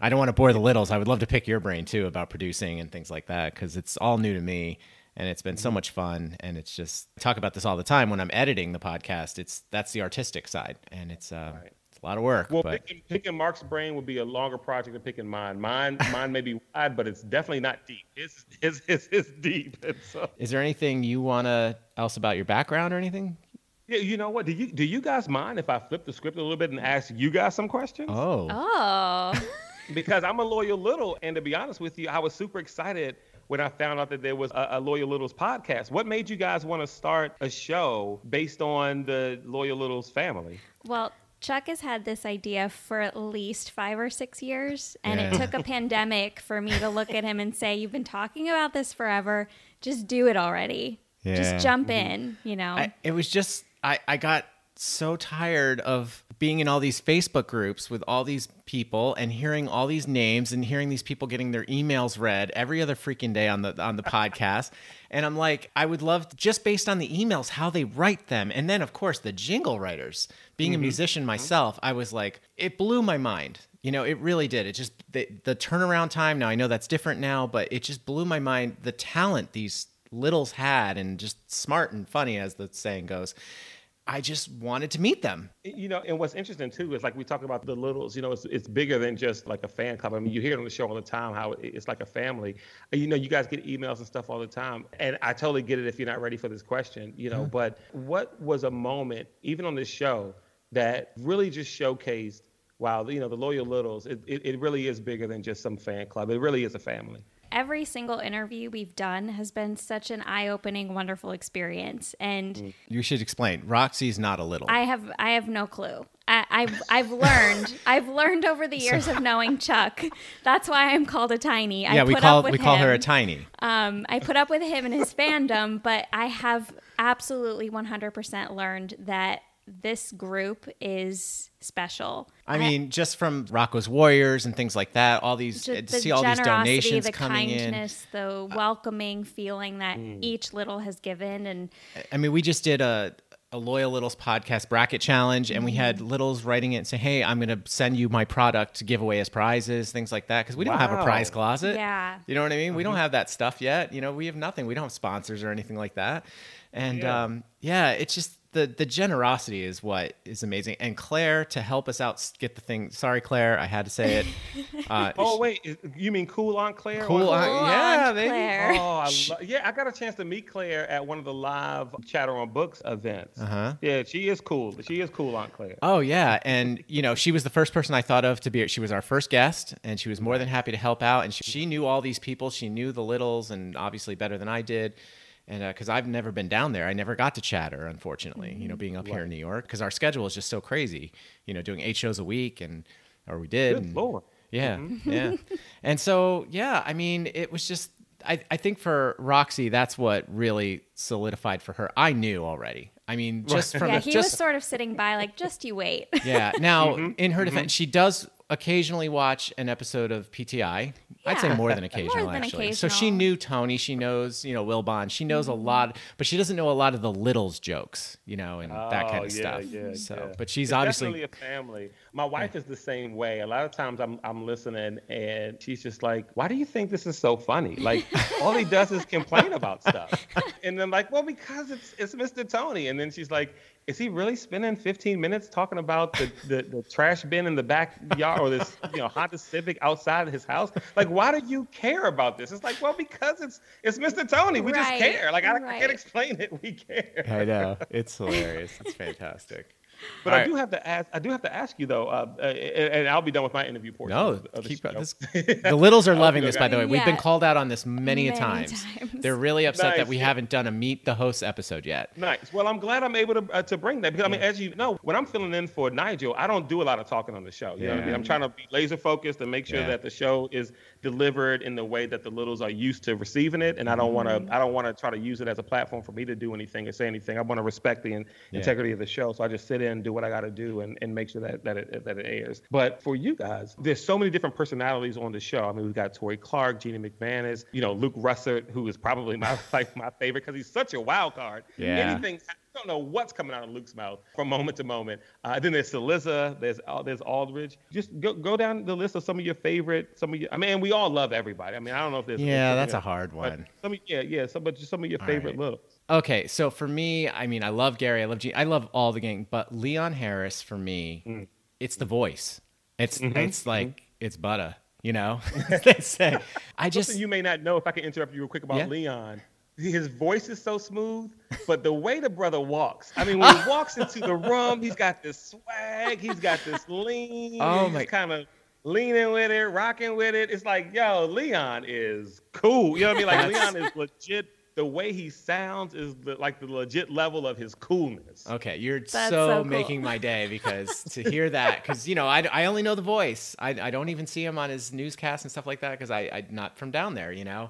I don't want to bore the littles. I would love to pick your brain too about producing and things like that because it's all new to me and it's been so
Mm-hmm.
much fun and it's just I talk about this all the time when I'm editing the podcast. It's that's the artistic side and it's uh it's a lot of work.
Well,
but
picking, picking Mark's brain would be a longer project than picking mine. Mine, mine may be wide, but it's definitely not deep. It's it's it's, it's deep. And so,
is there anything you want to else about your background or anything?
yeah, you know what? Do you do you guys mind if I flip the script a little bit and ask you guys some questions?
Oh.
Oh.
because I'm a loyal little, and to be honest with you, I was super excited when I found out that there was a, a Loyal Littles podcast. What made you guys want to start a show based on the Loyal Littles family?
Well, Chuck has had this idea for at least five or six years, and it took a pandemic for me to look at him and say, "You've been talking about this forever. Just do it already.
Yeah.
Just jump mm-hmm. in." You know.
I, it was just I, I got so tired of being in all these Facebook groups with all these people and hearing all these names and hearing these people getting their emails read every other freaking day on the on the podcast. And I'm like, I would love just based on the emails how they write them, and then of course the jingle writers. Being a mm-hmm. musician mm-hmm. myself, I was like, it blew my mind. You know, it really did. It just the, the turnaround time. Now I know that's different now, but it just blew my mind. The talent these littles had, and just smart and funny, as the saying goes. I just wanted to meet them.
You know, and what's interesting too is like we talk about the littles. You know, it's it's bigger than just like a fan club. I mean, you hear it on the show all the time how it's like a family. You know, you guys get emails and stuff all the time, and I totally get it if you're not ready for this question. You know, mm-hmm. but what was a moment, even on this show, that really just showcased? Wow, you know, the loyal littles. It, it, it really is bigger than just some fan club. It really is a family.
Every single interview we've done has been such an eye-opening, wonderful experience, and
You should explain. Roxy's not a little.
I have I have no clue. I, I've I've learned I've learned over the years of knowing Chuck. That's why I'm called a tiny. I
yeah, we call we call her a tiny.
Um, I put up with him and his fandom, but I have absolutely 100% learned that this group is special.
I mean, just from Rocco's Warriors and things like that, all these to
the
see all these donations
the
coming in.
The kindness, the welcoming feeling that
Mm.
each little has given, and
I mean, we just did a a loyal littles podcast bracket challenge, and we had
Mm-hmm.
littles writing it and say, "Hey, I'm going to send you my product to give away as prizes, things like that." Because we don't have a prize closet.
Yeah.
you know what I mean.
Uh-huh.
We don't have that stuff yet. You know, we have nothing. We don't have sponsors or anything like that. And
Yeah.
um, yeah, it's just the the generosity is what is amazing. And Claire to help us out get the thing. Sorry, Claire, I had to say it. Uh,
Oh wait, you mean Cool Aunt Claire?
Cool
Or-
Aunt-
Cool
yeah,
Aunt
baby.
Claire.
Oh, I lo- yeah, I got a chance to meet Claire at one of the live Chatter on Books events.
Uh-huh.
Yeah, she is cool. She is cool, Aunt Claire.
Oh yeah, and you know she was the first person I thought of to be. She was our first guest, and she was more than happy to help out. And she, she knew all these people. She knew the littles, and obviously better than I did. And uh, because I've never been down there, I never got to chatter. Unfortunately, you know, mm-hmm. being up here in New York, because our schedule is just so crazy. You know, doing eight shows a week, and or we did.
Good
and-
lord.
yeah, mm-hmm. yeah. And so, yeah, I mean, it was just, I, I think for Roxy, that's what really solidified for her. I knew already. I mean, just from
yeah,
the,
he
just
was sort of sitting by, like, just you wait.
yeah. Now,
Mm-hmm.
in her defense, mm-hmm. she does occasionally watch an episode of PTI. I'd say more than occasional,
than
actually. So she knew Tony. She knows, you know, Wilbon. She knows
Mm-hmm.
a lot, but she doesn't know a lot of the Littles jokes, you know, and that kind
Oh,
of
yeah,
stuff.
yeah,
so,
yeah.
but she's
It's
obviously
definitely a family. My wife is the same way. A lot of times I'm I'm listening and she's just like, "Why do you think this is so funny?" Like all he does is complain about stuff. And then like, "Well, because it's it's Mr. Tony." And then she's like, "Is he really spending 15 minutes talking about the the, the trash bin in the backyard or this you know Honda Civic outside of his house? Like, why do you care about this?" It's like, "Well, because it's it's Mr. Tony. We just care. Like I, I can't explain it. We care."
I know it's hilarious. It's fantastic.
But
All
I
right.
do have to ask. I do have to ask you though, uh, uh, and and I'll be done with my interview portion.
No,
of the, of
keep
show.
this. The Littles are loving this, by the way.
it.
We've been called out on this many, a
Many
times.
times.
They're really upset that
Nice.
we haven't done a meet the host episode yet.
Nice. Well, I'm glad I'm able to uh, to bring that because I mean, as you know, when I'm filling in for Nigel, I don't do a lot of talking on the show. You know what I mean?
Yeah.
I'm trying to be laser focused and make sure
Yeah.
that the show is delivered in the way that the littles are used to receiving it. And I don't want
Mm-hmm.
to I don't want to try to use it as a platform for me to do anything or say anything. I want to respect the in-
Yeah.
integrity of the show. So I just sit in, do what I got to do, and, and make sure that that it, that it airs. But for you guys, there's so many different personalities on the show. I mean, we've got Torie Clarke, Gina McManus, you know, Luke Russert, who is probably my like my favorite because he's such a wild card.
Yeah.
Anything I don't know what's coming out of Luke's mouth from moment to moment. Uh, then there's Cillizza, there's uh, there's Aldridge. Just go go down the list of some of your favorite, some of your. I mean, we all love everybody. I mean, I don't know if there's.
Yeah, that's
know,
a hard one.
Some, of- yeah, yeah. Some, but just some of your
All
favorite
right.
little.
Okay, so for me, I mean, I love Gary, I love Gene, I love all the gang, but Leon Harris for me,
Mm.
it's the voice. It's
Mm-hmm.
it's like it's butter, you know. they say. I just
Something you may not know if I can interrupt you real quick about
Yeah.
Leon. His voice is so smooth, but the way the brother walks, I mean, when he walks into the room, he's got this swag, he's got this lean,
Oh
he's
my-
kind of leaning with it, rocking with it. It's like, yo, Leon is cool. You know what I mean? Like
That's-
Leon is legit. The way he sounds is the, like the legit level of his coolness.
Okay, you're
That's
so,
so cool.
making my day because to hear that, because you know, I, I only know the voice. I, I don't even see him on his newscast and stuff like that because I I'm not from down there, you know.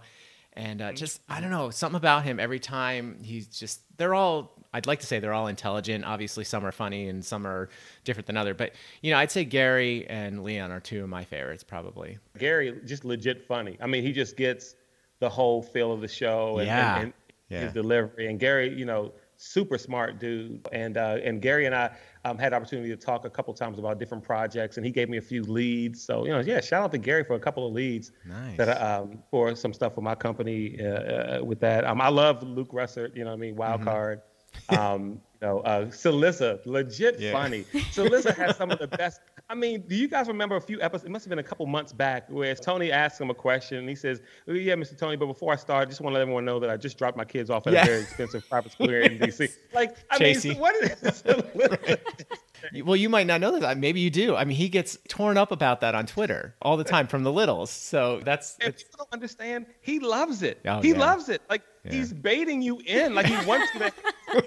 And uh, just I don't know something about him. Every time he's just they're all I'd like to say they're all intelligent. Obviously, some are funny and some are different than other. But you know, I'd say Gary and Leon are two of my favorites, probably.
Gary just legit funny. I mean, he just gets the whole feel of the show and,
Yeah.
and, and
Yeah.
his delivery. And Gary, you know, super smart dude. And uh, and Gary and I um, had opportunity to talk a couple times about different projects, and he gave me a few leads. So you know, yeah, shout out to Gary for a couple of leads
Nice.
that um, for some stuff for my company uh, uh, with that. Um, I love Luke Russert. You know what I mean? Wild
Mm-hmm.
card. Um, you know, uh, Cillizza, legit
Yeah.
funny. Cillizza has some of the best. I mean, do you guys remember a few episodes? It must have been a couple months back where Tony asked him a question and he says, "Oh, "Yeah, Mr. Tony, but before I start, I just want to let everyone know that I just dropped my kids off at
Yeah.
a very expensive private school here in DC." Like, I
Chasey.
mean, what is Cillizza?
Well, you might not know that. Maybe you do. I mean, he gets torn up about that on Twitter all the time from the littles. So that's
If
it's,
people don't understand, he loves it.
Oh,
he
yeah.
loves it. Like
Yeah.
he's baiting you in. Like he wants you to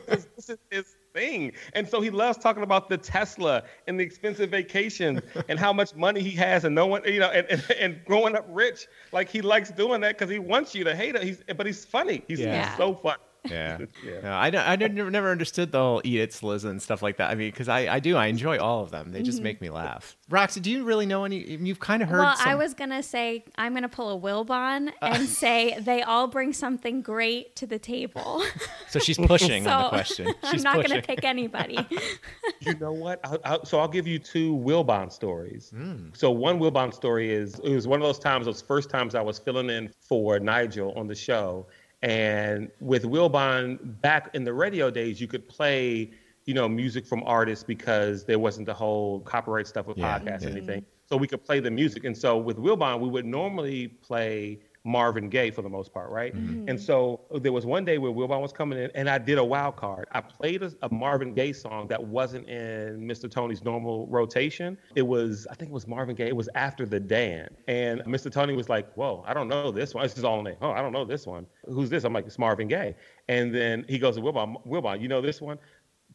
this is thing. And so he loves talking about the Tesla and the expensive vacations and how much money he has and no one, you know, and, and, and growing up rich. Like he likes doing that because he wants you to hate it. He's but he's funny. He's,
Yeah.
he's so fun.
Yeah.
Yeah.
No, I, I never, never understood the whole eat it, Cillizza and stuff like that. I mean, because I, I do. I enjoy all of them. They just make me laugh. Roxy, do you really know any? You've kind of heard.
well,
some,
I was gonna say I'm gonna pull a Wilbon and say they all bring something great to the table.
So she's pushing
so
on the question.
I'm
She's
not gonna pick anybody.
You know what? I'll, I'll, so I'll give you two Wilbon stories.
Hmm.
So one Wilbon story is it was one of those times, those first times I was filling in for Nigel on the show, and with Wilbon back in the radio days, you could play, you know, music from artists because there wasn't the whole copyright stuff with
Yeah,
podcasts
yeah.
or anything. So we could play the music, and so with Wilbon, we would normally play. Marvin Gaye for the most part, right? Mm-hmm. Mm-hmm. And so uh, there was one day where Wilbon was coming in, and I did a wild card. I played a, a Marvin Gaye song that wasn't in Mr. Tony's normal rotation. It was, I think it was Marvin Gaye. It was after the Dan, and Mr. Tony was like, "Whoa, I don't know this one. This is all name. Oh, I don't know this one. Who's this?" I'm like, "It's Marvin Gaye." And then he goes to Wilbon, "Wilbon, you know this one?"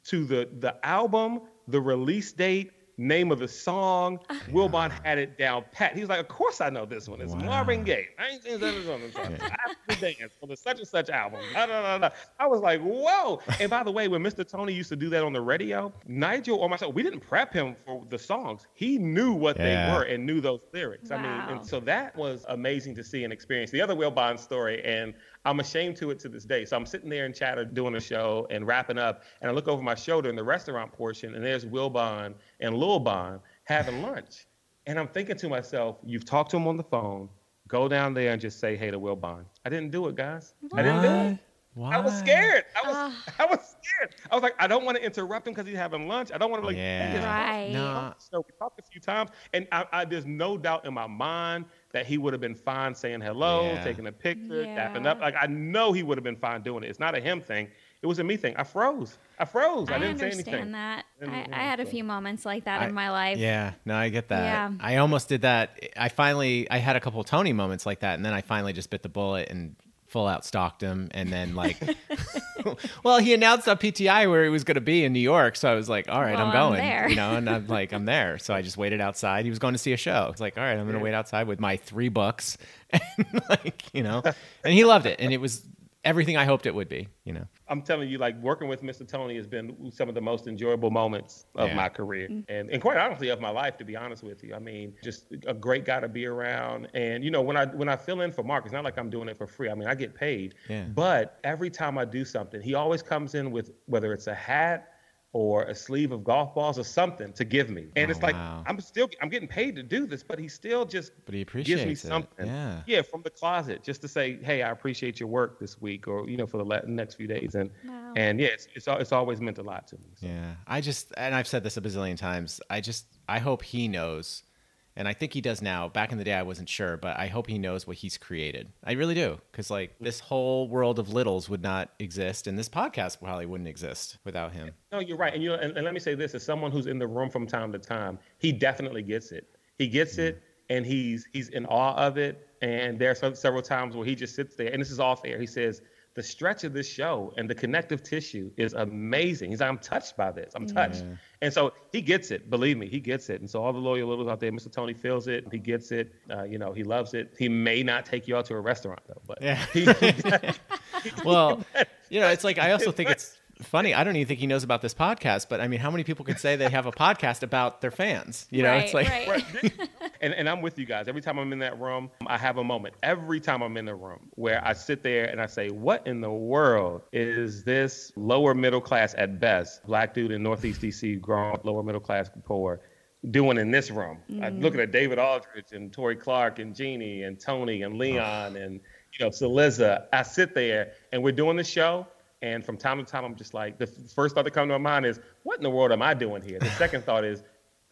To the the album, the release date. Name of the song, ah. Wilbon had it down pat. He was like, "Of course I know this one. It's
Wow.
Marvin Gaye, 1977, After the Dance for the such and such album." Da, da, da, da. I was like, "Whoa!" And by the way, when Mr. Tony used to do that on the radio, Nigel or myself, we didn't prep him for the songs. He knew what
Yeah.
they were and knew those lyrics. I mean, and so that was amazing to see and experience. The other Wilbon story, and I'm ashamed to it to this day. So I'm sitting there in chatter doing a show and wrapping up, and I look over my shoulder in the restaurant portion, and there's Wilbon and Lil Bond having lunch. And I'm thinking to myself, you've talked to him on the phone. Go down there and just say hey to Wilbon. I didn't do it, guys. I didn't do it.
What?
I was scared. I was
Ah.
I was scared. I was like, I don't want to interrupt him because he's having lunch. I don't want to like
Yeah.
Right.
No.
so we talked a few times, and I, I, there's no doubt in my mind that he would have been fine saying hello,
Yeah.
taking a picture,
Yeah.
dapping up. Like I know he would have been fine doing it. It's not a him thing. It was a me thing. I froze. I froze. I,
I
didn't say
understand
anything.
that. I,
And,
I had a few moments like that
I-
in my life.
Yeah, no, I get that.
Yeah.
I almost did that. I finally, I had a couple Tony moments like that, and then I finally just bit the bullet and full out stalked him. And then like, well, he announced on PTI where he was going to be in New York, so I was like, all right,
Well,
I'm
I'm
going.
there.
You know, and I'm like, I'm there. So I just waited outside. He was going to see a show. It's like, all right, I'm going to wait outside with my three books, and like, you know, and he loved it, and it was everything I hoped it would be. You know.
I'm telling you, like working with Mr. Tony has been some of the most enjoyable moments of
Yeah.
my career, and and quite honestly of my life. To be honest with you, I mean, just a great guy to be around. And you know, when I when I fill in for Mark, it's not like I'm doing it for free. I mean, I get paid.
Yeah.
But every time I do something, he always comes in with whether it's a hat or a sleeve of golf balls or something to give me. And
Oh,
it's like
wow.
I'm still I'm getting paid to do this, but he still just
But he
gives me
appreciates it.
something.
Yeah.
Yeah, from the closet, just to say, hey, I appreciate your work this week, or you know, for the le- next few days, and
Wow.
and yeah, it's it's, it's always meant a lot to me. So.
Yeah, I just and I've said this a bazillion times. I just I hope he knows, and I think he does now. Back in the day, I wasn't sure, but I hope he knows what he's created. I really do, because like this whole world of littles would not exist, and this podcast probably wouldn't exist without him.
No, you're right, and you and, and let me say this: as someone who's in the room from time to time, he definitely gets it. He gets it, mm-hmm. and he's he's in awe of it. And there are some, several times where he just sits there, and this is off air. He says. The stretch of this show and the connective tissue is amazing. He's like, I'm touched by this. I'm touched. And so he gets it. Believe me, he gets it. And so all the loyal littles out there, Mr. Tony feels it. He gets it. Uh, you know, he loves it. He may not take you out to a restaurant though, but
Yeah.
he, he,
Well, you know, it's like I also think it's funny. I don't even think he knows about this podcast, but I mean, how many people could say they have a podcast about their fans? You know, it's like
right.
Right. and, and I'm with you guys. Every time I'm in that room, I have a moment. Every time I'm in the room where I sit there and I say, What in the world is this lower middle class at best, black dude in Northeast DC, growing up lower middle class poor, doing in this room? I'm mm. looking at David Aldridge and Torie Clarke and Jeannie and Tony and Leon and you know, Cillizza. I sit there and we're doing the show. And from time to time, I'm just like, the first thought that comes to my mind is, what in the world am I doing here? The second thought is,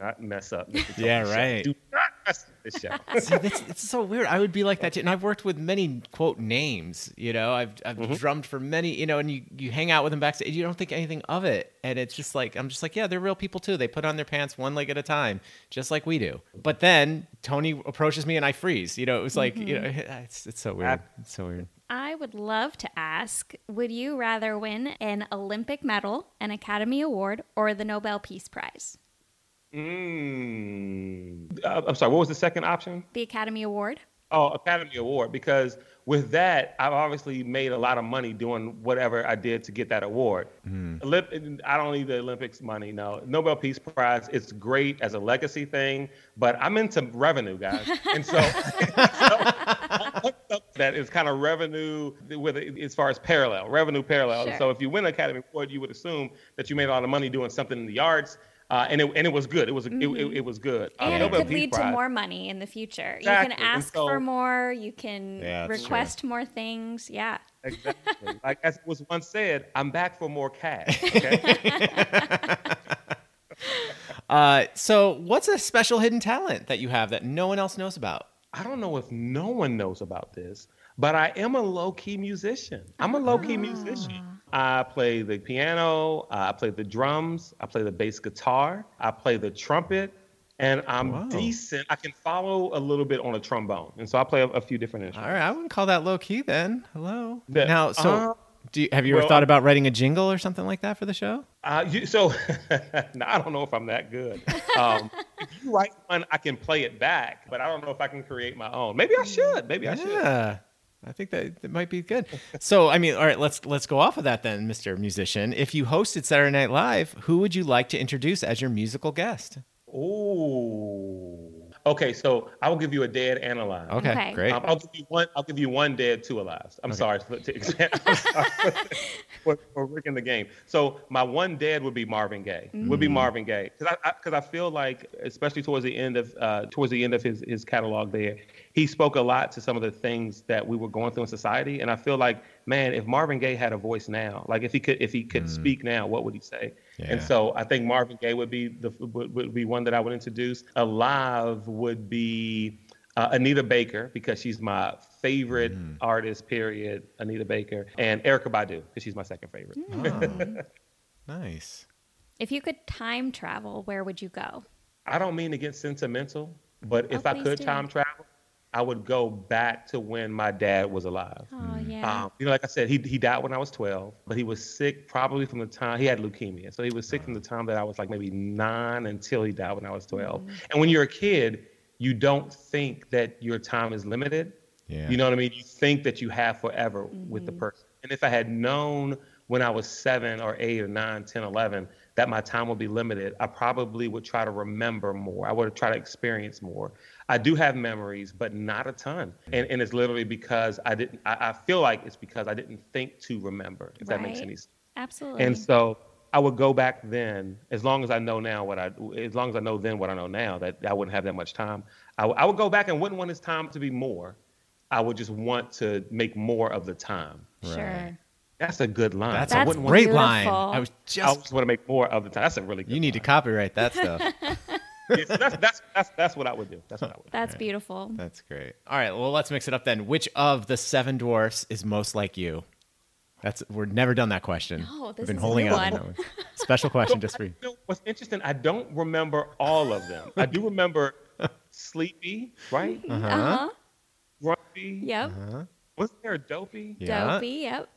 not mess up. Mr. Tony
Yeah,
Show.
right.
Do not mess up this show.
See, that's, it's so weird. I would be like that too. And I've worked with many quote names. You know, I've I've mm-hmm. drummed for many. You know, and you you hang out with them backstage. You don't think anything of it, and it's just like I'm just like, yeah, they're real people too. They put on their pants one leg at a time, just like we do. But then Tony approaches me and I freeze. You know, it was like you know, it's it's so weird. It's so weird.
I would love to ask Would you rather win an Olympic medal, an Academy Award, or the Nobel Peace Prize?
Mm. Uh, I'm sorry. What was the second option?
The Academy Award?
Oh, Academy Award. Because with that, I've obviously made a lot of money doing whatever I did to get that award. Olymp- I don't need the Olympics money. No, Nobel Peace Prize. It's great as a legacy thing, but I'm into revenue, guys, and so, so that is kind of revenue with as far as parallel, revenue parallel.
Sure.
So if you win an Academy Award, you would assume that you made a lot of money doing something in the arts. Uh, and it and it was good. It was it, it, it was good. Uh,
And it could
Peace
lead to more money in the future. You can ask
so-
for more, you can
Yeah, that's true.
request more things. Yeah.
Exactly. like as it was once said, I'm back for more cash. Okay?
Uh, so what's a special hidden talent that you have that no one else knows about?
I don't know if no one knows about this, but I am a low key musician. I'm a low key musician. I play the piano, I play the drums, I play the bass guitar, I play the trumpet, and I'm
Wow.
decent. I can follow a little bit on a trombone, and so I play a, a few different instruments.
All right, I wouldn't call that low key then. Hello.
The-
now, so
uh,
do you, have you ever thought about writing a jingle or something like that for the show?
Uh, you, so no, I don't know if I'm that good. Um, if you write one, I can play it back, but I don't know if I can create my own. Maybe I should. Maybe I should.
Yeah. I think that, that might be good. So, I mean, all right, let's let's go off of that then, Mr. Musician. If you hosted Saturday Night Live, who would you like to introduce as your musical guest?
Ooh. Okay, so I will give you a dead and alive.
Okay,
Okay.
great.
Um, I'll give you one. I'll give you one dead, two alive. I'm sorry for, to expand. I'm sorry for, for rigging the game. So my one dead would be Marvin Gaye. Would be Marvin Gaye because I because I, feel like especially towards the end of uh, towards the end of his his catalog there, he spoke a lot to some of the things that we were going through in society, and I feel like man, if Marvin Gaye had a voice now, like if he could if he could speak now, what would he say? And so I think Marvin Gaye would be the would, would be one that I would introduce. Alive would be uh, Anita Baker because she's my favorite artist. Period. Anita Baker and Erykah Badu because she's my second favorite.
Oh, nice.
If you could time travel, where would you go?
I don't mean to get sentimental, but if
Oh,
I could
do.
time travel, I would go back to when my dad was alive.
Oh, yeah.
Um, you know, like I said, he he died when I was 12, but he was sick probably from the time he had leukemia. So he was sick from the time that I was like maybe nine until he died when I was 12. And when you're a kid, you don't think that your time is limited.
Yeah.
You know what I mean? You think that you have forever with the person. And if I had known when I was seven or eight or nine, 10, 11, that my time would be limited, I probably would try to remember more. I would try to experience more. I do have memories, but not a ton. And, and it's literally because I didn't, I, I feel like it's because I didn't think to remember, if that makes any sense.
Absolutely.
And so I would go back then, as long as I know now what I, as long as I know then what I know now, that I wouldn't have that much time. I, w- I would go back and wouldn't want this time to be more. I would just want to make more of the time.
sure.
That's a good line.
That's,
I
a
That's
wouldn't want,
great line. I was just,
I
just.
just want to make more of the time. That's a really good.
You need to copyright that stuff.
Yeah, so that's, that's that's that's what I would do. That's what I would. do.
That's beautiful.
That's great. All right, well, let's mix it up then. Which of the seven dwarfs is most like you? That's we've never done that question.
No,
We've
this
been
is a
holding
new
on.
one.
that one. Special question just for you.
You know, what's interesting? I don't remember all of them. I do remember Sleepy, right?
Uh-huh.
Uh huh.
Grumpy.
Yep.
Uh-huh.
Was there a Dopey?
Yeah.
Dopey. Yep.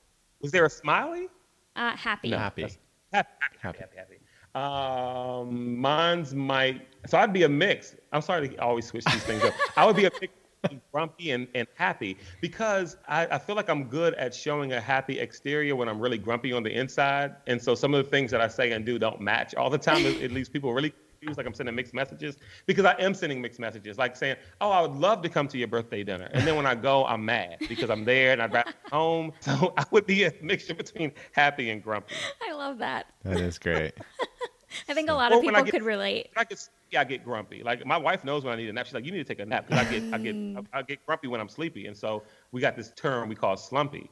Was there a Smiley?
Uh, happy.
No. Happy.
Happy, happy, happy, happy, happy. Um, mine's might. So I'd be a mix. I'm sorry to always switch these things up. I would be a mix. grumpy and, and happy because I, I feel like I'm good at showing a happy exterior when I'm really grumpy on the inside. And so some of the things that I say and do don't match all the time. It, it leaves people really confused, like I'm sending mixed messages because I am sending mixed messages, like saying, "Oh, I would love to come to your birthday dinner," and then when I go, I'm mad because I'm there and I'd rather home. So I would be a mixture between happy and grumpy.
I love that.
That is great.
I think a lot of
when I
people
get-
could relate.
When I get sleepy, I get grumpy. Like my wife knows when I need a nap. She's like, "You need to take a nap," because I get I
Mm.
get I get grumpy when I'm sleepy, and so we got this term we call slumpy.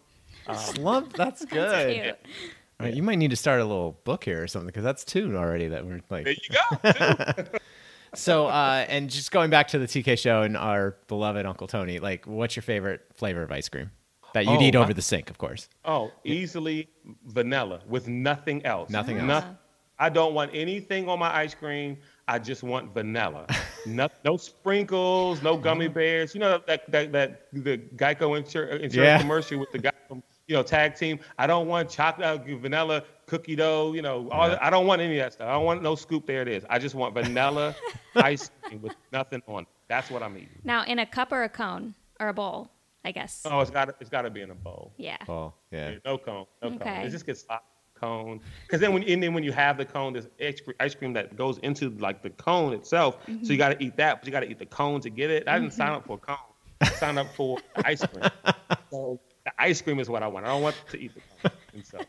Um,
Slump. That's good.
That's cute.
All right, you might need to start a little book here or something because that's two already that we're like.
there you go.
So, uh, and just going back to the TK show and our beloved Uncle Tony, like, what's your favorite flavor of ice cream that you'd
Oh,
eat over the sink, of course?
Oh, easily vanilla with nothing else.
Nothing else.
Noth- I don't want anything on my ice cream. I just want vanilla. no, no sprinkles, no gummy bears. You know that that, that the Geico insur- insurance
Yeah.
commercial with the guy from you know tag team. I don't want chocolate, uh, vanilla, cookie dough. You know, all
Yeah.
I don't want any of that stuff. I don't want no scoop. There it is. I just want vanilla ice cream with nothing on it. That's what I'm eating.
Now, in a cup or a cone or a bowl, I guess.
Oh, it's got it's got to be in a bowl.
Yeah.
Oh, yeah.
No cone. No cone.
Okay.
It just gets hot cone. Because then when and then when you have the cone, there's ice cream that goes into like the cone itself. So you got to eat that, but you got to eat the cone to get it. I didn't sign up for a cone. I signed up for ice cream. So the ice cream is what I want. I don't want to eat the cone. And so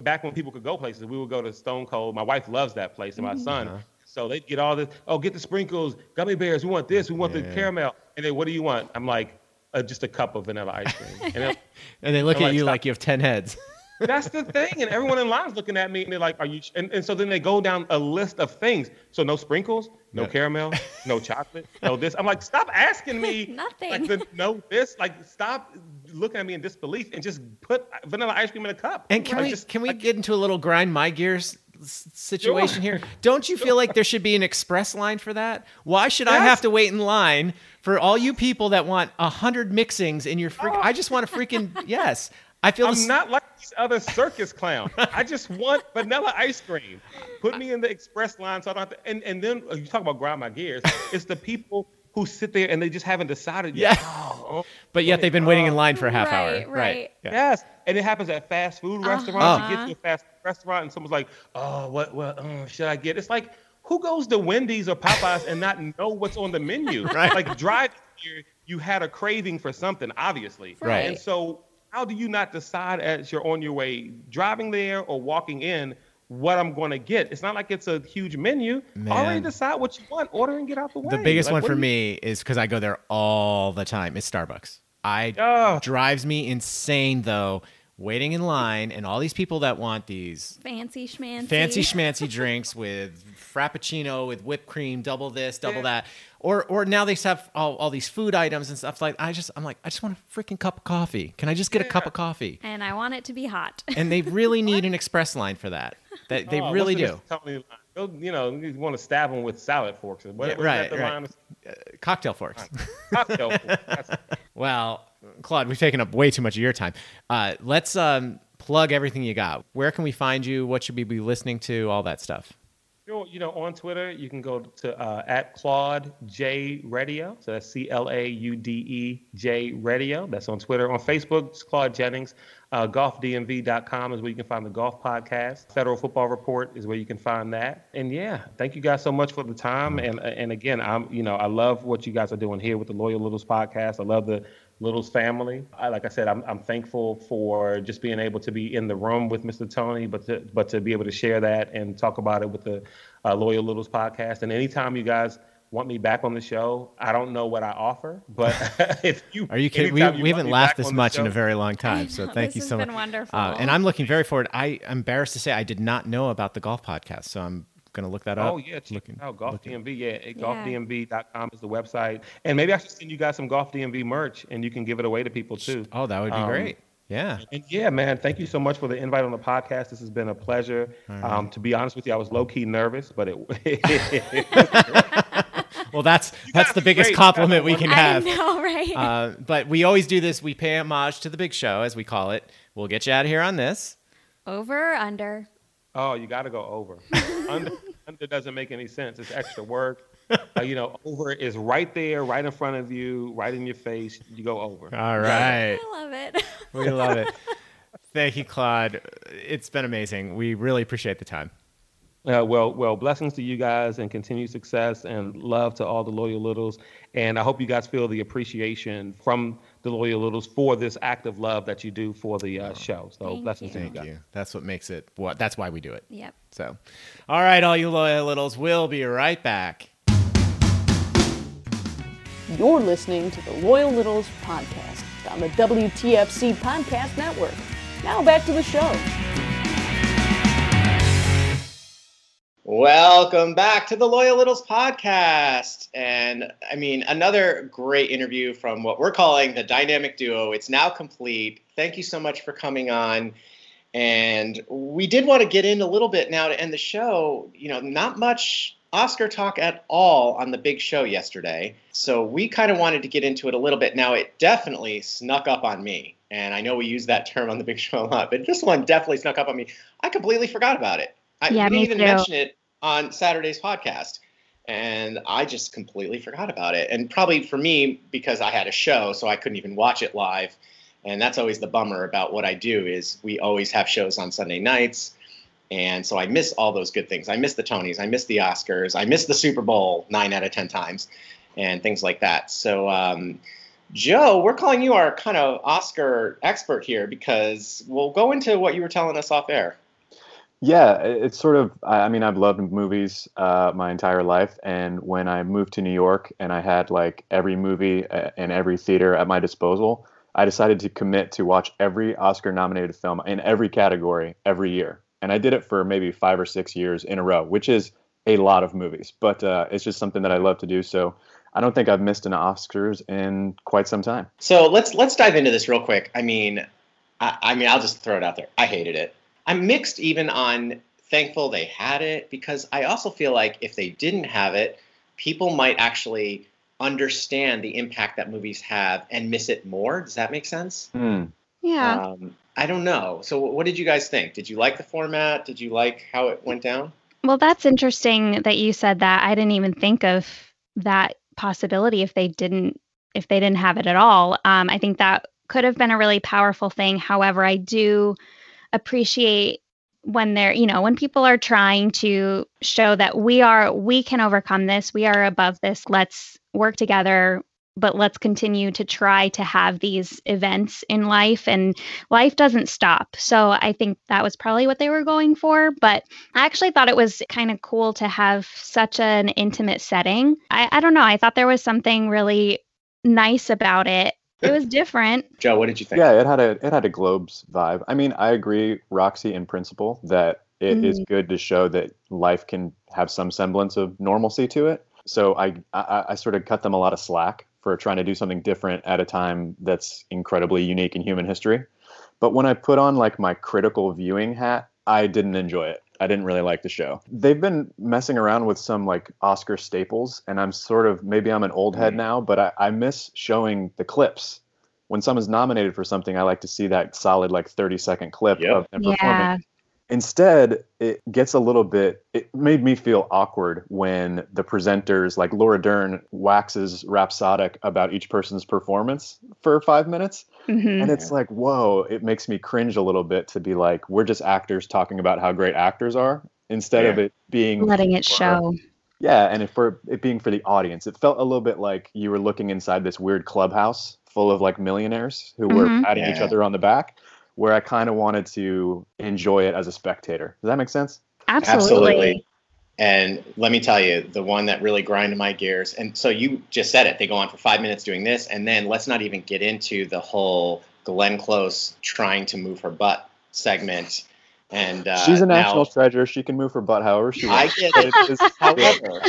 back when people could go places, we would go to Stone Cold. My wife loves that place, and my son. So they get all this. Oh, get the sprinkles, gummy bears. We want this. We want the caramel. And then what do you want? I'm like, uh, just a cup of vanilla ice cream. And then,
And they look
I'm
at
like,
you
stop.
like you have 10 heads.
that's the thing, and everyone in line's looking at me, and they're like, "Are you?" And, and so then they go down a list of things. So no sprinkles, no
Yeah.
caramel, no chocolate, no this. I'm like, stop asking me
Nothing.
Like the, no this. Like stop looking at me in disbelief and just put vanilla ice cream in a cup.
And can
Like,
we
just-
can we
like,
get into a little grind my gears situation
Sure.
here? Don't you feel like there should be an express line for that? Why should I have to wait in line for all you people that want a hundred mixings in your freak? I just want a freaking yes. I feel
I'm
s-
not like these other circus clowns. I just want vanilla ice cream. Put me in the express line so I don't have to. And, and then uh, you talk about grind my gears. It's the people who sit there and they just haven't decided yet.
Yeah.
Oh,
But yet they've been waiting in line for a half
Right,
hour.
right.
Yeah.
Yes, and it happens at fast food restaurants.
Oh.
You get to a fast food restaurant and someone's like, "Oh, what, what uh, should I get?" It's like, who goes to Wendy's or Popeyes and not know what's on the menu?
Right.
Like drive here, you had a craving for something, obviously.
Right.
And so, how do you not decide as you're on your way driving there or walking in? What I'm going to get. It's not like it's a huge menu. Already decide what you want. Order and get out the way.
The biggest
Like,
one for
you-
me is because I go there all the time. It's Starbucks. I
Oh.
drives me insane though. Waiting in line and all these people that want these
Fancy schmancy.
fancy schmancy drinks with frappuccino with whipped cream, double this, double
Yeah.
that, or or now they have all, all these food items and stuff like. I just I'm like I just want a freaking cup of coffee. Can I just get a cup of coffee?
And I want it to be hot.
And they really need an express line for that. That they
Oh,
really do.
the line? You know, you want to stab them with salad forks. What,
Yeah, right,
that the
right.
line of-
Cocktail forks.
Cocktail forks.
Well, Claude, we've taken up way too much of your time. Uh, let's um, plug everything you got. Where can we find you? What should we be listening to? All that stuff.
You know, on Twitter, you can go to uh, at Claude J Radio. So that's C L A U D E J Radio. That's on Twitter. On Facebook, it's Claude Jennings. Uh, golfdmv.com is where you can find the golf podcast. Federal Football Report is where you can find that. And yeah, thank you guys so much for the time. And and again, I'm you know I love what you guys are doing here with the Loyal Littles podcast. I love the Littles family. I, like I said, I'm, I'm thankful for just being able to be in the room with Mr. Tony, but to, but to be able to share that and talk about it with the uh, Loyal Littles podcast. And anytime you guys want me back on the show, I don't know what I offer, but if you
Are you kidding? We,
you
we haven't laughed
back
this
on the
much in a very long time.
I
So
know,
thank
this
you
has
so
been
much.
wonderful.
Uh, and I'm looking very forward. I, I'm embarrassed to say I did not know about the golf podcast, so I'm going to look that up.
Oh yeah, check
Looking-
it out Golf
looking-
DMV. Yeah,
Yeah.
golfdmv.com is the website, and maybe I should send you guys some Golf DMV merch, and you can give it away to people too.
Oh, that would be
Um,
great. Yeah.
And yeah, man, thank you so much for the invite on the podcast. This has been a pleasure. Um, to be honest with you, I was low key nervous, but it.
Well, that's that's the biggest
great.
compliment we can have.
I
have.
know, right?
Uh, but we always do this. We pay homage to the big show, as we call it. We'll get you out of here on this.
Over or under?
Oh, you got to go over. Under, under doesn't make any sense. It's extra work. Uh, you know, over is right there, right in front of you, right in your face. You go over.
All right.
I love it.
We love it. Thank you, Claude. It's been amazing. We really appreciate the time.
Uh, well, well, blessings to you guys and continued success and love to all the loyal littles. And I hope you guys feel the appreciation from the loyal littles for this act of love that you do for the uh, show. So
Thank
blessings
you.
to you
Thank you. That's what makes it. What? That's why we do it.
Yep.
So, all right, all you loyal littles, we'll be right back.
You're listening to the Loyal Littles podcast on the WTFC Podcast Network. Now back to the show.
Welcome back to the Loyal Littles podcast. And I mean, another great interview from what we're calling the dynamic duo. It's now complete. Thank you so much for coming on. And we did want to get in a little bit now to end the show. You know, not much Oscar talk at all on the big show yesterday. So we kind of wanted to get into it a little bit. Now, it definitely snuck up on me. And I know we use that term on the big show a lot, but this one definitely snuck up on me. I completely forgot about it. I
Yeah,
didn't even
too.
mention it on Saturday's podcast. And I just completely forgot about it. And probably for me, because I had a show, so I couldn't even watch it live. And that's always the bummer about what I do is we always have shows on Sunday nights. And so I miss all those good things. I miss the Tonys, I miss the Oscars, I miss the Super Bowl nine out of 10 times and things like that. So, um, Joe, we're calling you our kind of Oscar expert here because we'll go into what you were telling us off air.
Yeah, it's sort of. I mean, I've loved movies uh, my entire life, and when I moved to New York and I had like every movie uh, and every theater at my disposal, I decided to commit to watch every Oscar-nominated film in every category every year, and I did it for maybe five or six years in a row, which is a lot of movies, but uh, it's just something that I love to do. So I don't think I've missed an Oscars in quite some time.
So let's let's dive into this real quick. I mean, I, I mean, I'll just throw it out there. I hated it. I'm mixed even on thankful they had it because I also feel like if they didn't have it, people might actually understand the impact that movies have and miss it more. Does that make sense?
Hmm.
Yeah.
Um, I don't know. So what did you guys think? Did you like the format? Did you like how it went down?
Well, that's interesting that you said that. I didn't even think of that possibility if they didn't if they didn't have it at all. Um, I think that could have been a really powerful thing. However, I do appreciate when they're you know when people are trying to show that we are we can overcome this we are above this let's work together but let's continue to try to have these events in life and life doesn't stop so i think that was probably what they were going for but I actually thought it was kind of cool to have such an intimate setting. I, I don't know. I thought there was something really nice about it. It was different.
Joe, what did you think?
Yeah, it had a it had a Globes vibe. I mean, I agree, Roxy, in principle, that it is mm-hmm. good to show that life can have some semblance of normalcy to it. So I, I I sort of cut them a lot of slack for trying to do something different at a time that's incredibly unique in human history. But when I put on like my critical viewing hat, I didn't enjoy it. I didn't really like the show. They've been messing around with some like Oscar staples, and I'm sort of maybe I'm an old head
Mm.
now, but I, I miss showing the clips. When someone's nominated for something, I like to see that solid like 30 second clip
Yep.
of them
Yeah.
Performing. Instead, it gets a little bit. It made me feel awkward when the presenters, like Laura Dern, waxes rhapsodic about each person's performance for five minutes.
Mhm.
And it's like, whoa, it makes me cringe a little bit to be like, we're just actors talking about how great actors are instead of it being
Letting it show.
Yeah, and if for it being for the audience, it felt a little bit like you were looking inside this weird clubhouse full of like millionaires who were
Mhm.
patting each other on the back, where I kind of wanted to enjoy it as a spectator. Does that make sense?
Absolutely. Absolutely.
And let me tell you, the one that really grinded my gears, and so you just said it, they go on for five minutes doing this, and then let's not even get into the whole Glenn Close trying to move her butt segment. And uh,
She's a national
now-
treasure. She can move her butt however she wants.
I
wants.
get it. However,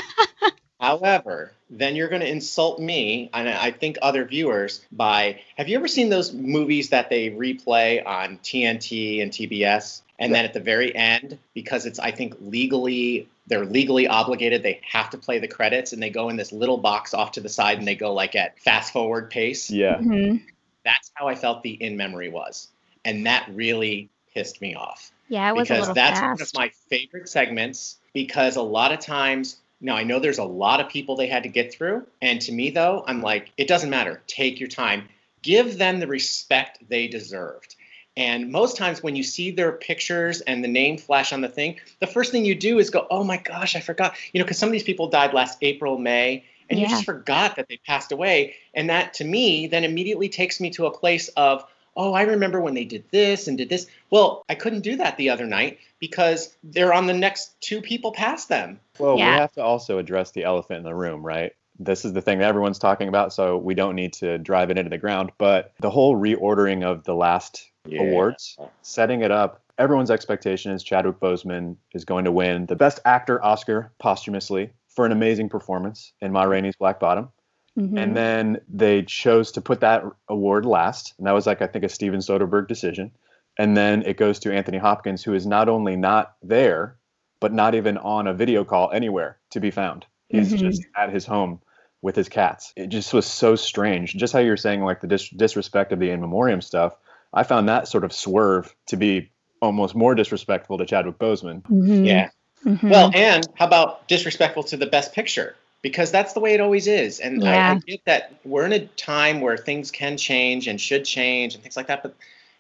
however, then you're going to insult me and I think other viewers by have you ever seen those movies that they replay on TNT and TBS and then at the very end because it's I think legally they're legally obligated they have to play the credits and they go in this little box off to the side and they go like at fast forward pace.
yeah.
Mhm.
That's how I felt the in memory was. And that really pissed me off.
Yeah, it was a
because
little
that's one of my favorite segments because a lot of times now I know there's a lot of people they had to get through and to me though I'm like it doesn't matter. Take your time. Give them the respect they deserved. And most times when you see their pictures and the name flash on the thing the first thing you do is go oh my gosh I forgot. You know because some of these people died last April May and you just forgot that they passed away. And that to me then immediately takes me to a place of oh, I remember when they did this and did this. Well, I couldn't do that the other night because they're on the next two people past them.
Well,
Yeah.
we have to also address the elephant in the room, right? This is the thing that everyone's talking about, so we don't need to drive it into the ground. But the whole reordering of the last awards, setting it up, everyone's expectation is Chadwick Boseman is going to win the Best Actor Oscar posthumously for an amazing performance in Ma Rainey's Black Bottom.
Mhm.
And then they chose to put that award last. And that was like, I think, a Steven Soderbergh decision. And then it goes to Anthony Hopkins, who is not only not there, but not even on a video call anywhere to be found. He's
Mhm.
just at his home with his cats. It just was so strange. Just how you're saying, like the dis- disrespect of the in memoriam stuff, I found that sort of swerve to be almost more disrespectful to Chadwick Boseman.
Mhm.
Yeah.
Mhm.
Well, and how about disrespectful to the best picture? Because that's the way it always is. And I, I get that we're in a time where things can change and should change and things like that. But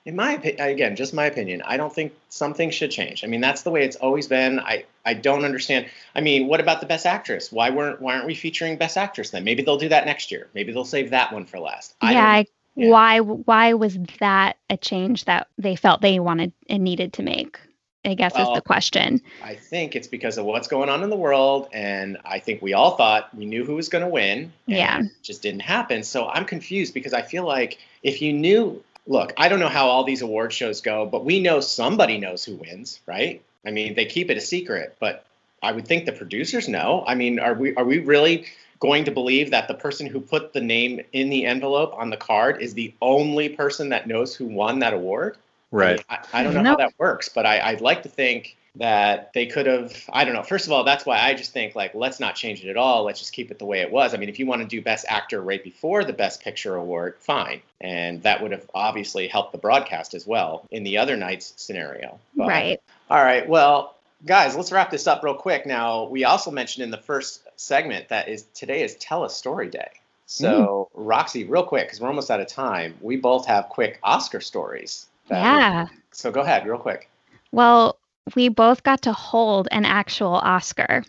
in my opinion, again, just my opinion, I don't think something should change. I mean, that's the way it's always been. I, I don't understand. I mean, what about the best actress? Why weren't why aren't we featuring best actress then? Maybe they'll do that next year. Maybe they'll save that one for last. I
yeah, I,
Yeah.
why why was that a change that they felt they wanted and needed to make? I guess is the question.
I think it's because of what's going on in the world, and I think we all thought we knew who was going to win. and
Yeah.
it just didn't happen. So I'm confused because I feel like if you knew, look, I don't know how all these award shows go, but we know somebody knows who wins, right? I mean, they keep it a secret, but I would think the producers know. I mean, are we are we really going to believe that the person who put the name in the envelope on the card is the only person that knows who won that award?
Right.
I, I don't know how that works, but I, I'd like to think that they could have. I don't know. First of all, that's why I just think like let's not change it at all. Let's just keep it the way it was. I mean, if you want to do Best Actor right before the Best Picture award, fine, and that would have obviously helped the broadcast as well in the other night's scenario. But-
right.
All right. Well, guys, let's wrap this up real quick. Now, we also mentioned in the first segment that is today is Tell a Story Day. So, mm. Roxy, real quick, because we're almost out of time, we both have quick Oscar stories.
Yeah.
so go ahead, real quick.
Well, we both got to hold an actual Oscar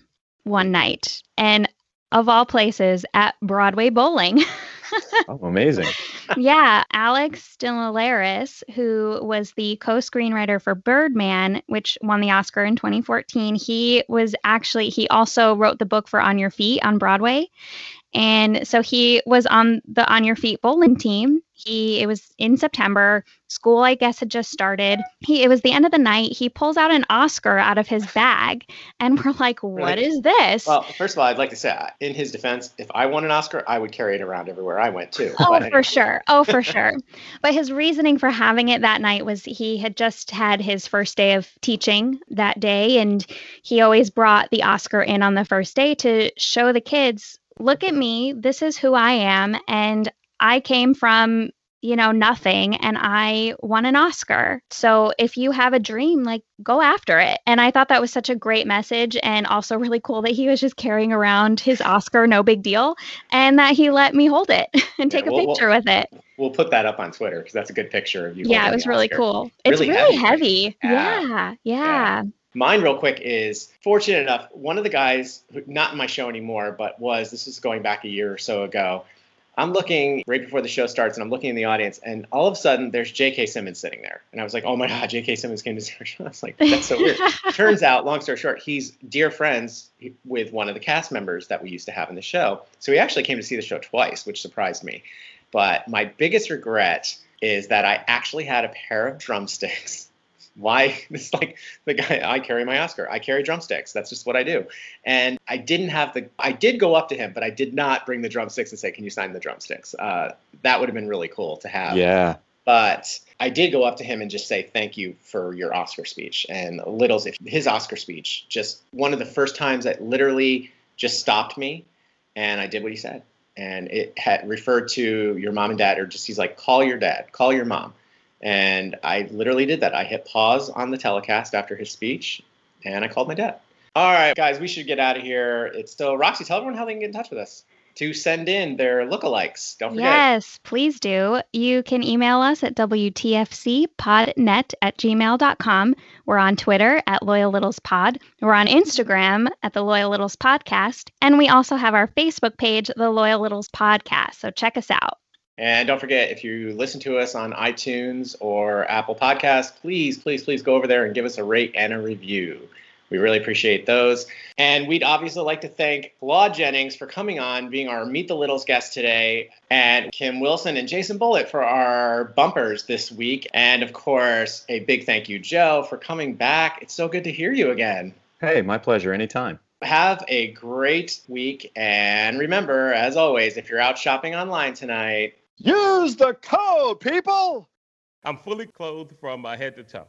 one night. And of all places, at Broadway Bowling.
Oh, amazing.
yeah, Alex Dinelaris, who was the co-screenwriter for Birdman, which won the Oscar in 2014, he was actually he also wrote the book for On Your Feet on Broadway. And so he was on the On Your Feet bowling team. He it was in September. School, I guess, had just started. He it was the end of the night. He pulls out an Oscar out of his bag, and we're like, "What is this?"
Well, first of all, I'd like to say, uh, in his defense, if I won an Oscar, I would carry it around everywhere I went too.
Oh,
But
for sure. Oh, for sure. But his reasoning for having it that night was he had just had his first day of teaching that day. And he always brought the Oscar in on the first day to show the kids look at me. This is who I am. And I came from, you know, nothing and I won an Oscar. So if you have a dream, like go after it. And I thought that was such a great message and also really cool that he was just carrying around his Oscar, no big deal, and that he let me hold it and
Yeah,
take a
well- well,
picture with it.
We'll put that up on Twitter because that's a good picture of you.
Yeah, it was really
Oscar.
cool. It's
Really
really
heavy,
heavy.
Yeah.
Yeah, yeah.
Mine, real quick, is fortunate enough. One of the guys, who, not in my show anymore, but was this was going back a year or so ago. I'm looking right before the show starts, and I'm looking in the audience, and all of a sudden there's J.K. Simmons sitting there, and I was like, "Oh my God, J.K. Simmons came to see our show." I was like, "That's so weird." Turns out, long story short, he's dear friends with one of the cast members that we used to have in the show. So he actually came to see the show twice, which surprised me. But my biggest regret is that I actually had a pair of drumsticks. Why? this like the guy, I carry my Oscar. I carry drumsticks. That's just what I do. And I didn't have the, I did go up to him, but I did not bring the drumsticks and say, Can you sign the drumsticks? Uh, that would have been really cool to have.
Yeah.
But I did go up to him and just say thank you for your Oscar speech. And Little's his Oscar speech, just one of the first times that literally just stopped me, and I did what he said. And it had referred to your mom and dad, or just he's like, call your dad, call your mom. And I literally did that. I hit pause on the telecast after his speech and I called my dad. All right, guys, we should get out of here. It's still Roxy, tell everyone how they can get in touch with us to send in their lookalikes. Don't forget.
Yes, please do. You can email us at WTFCpodnet at gmail.com. We're on Twitter at Loyal Littles Pod. We're on Instagram at the Loyal Littles Podcast. And we also have our Facebook page, the Loyal Littles Podcast. So check us out.
And don't forget, if you listen to us on iTunes or Apple Podcasts, please, please, please go over there and give us a rate and a review. We really appreciate those. And we'd obviously like to thank Claude Jennings for coming on, being our Meet the Littles guest today, and Kim Wilson and Jason Bullitt for our bumpers this week. And of course, a big thank you, Joe, for coming back. It's so good to hear you again.
Hey, my pleasure. Anytime.
Have a great week. And remember, as always, if you're out shopping online tonight,
Use the code, people!
I'm fully clothed from my head to toe.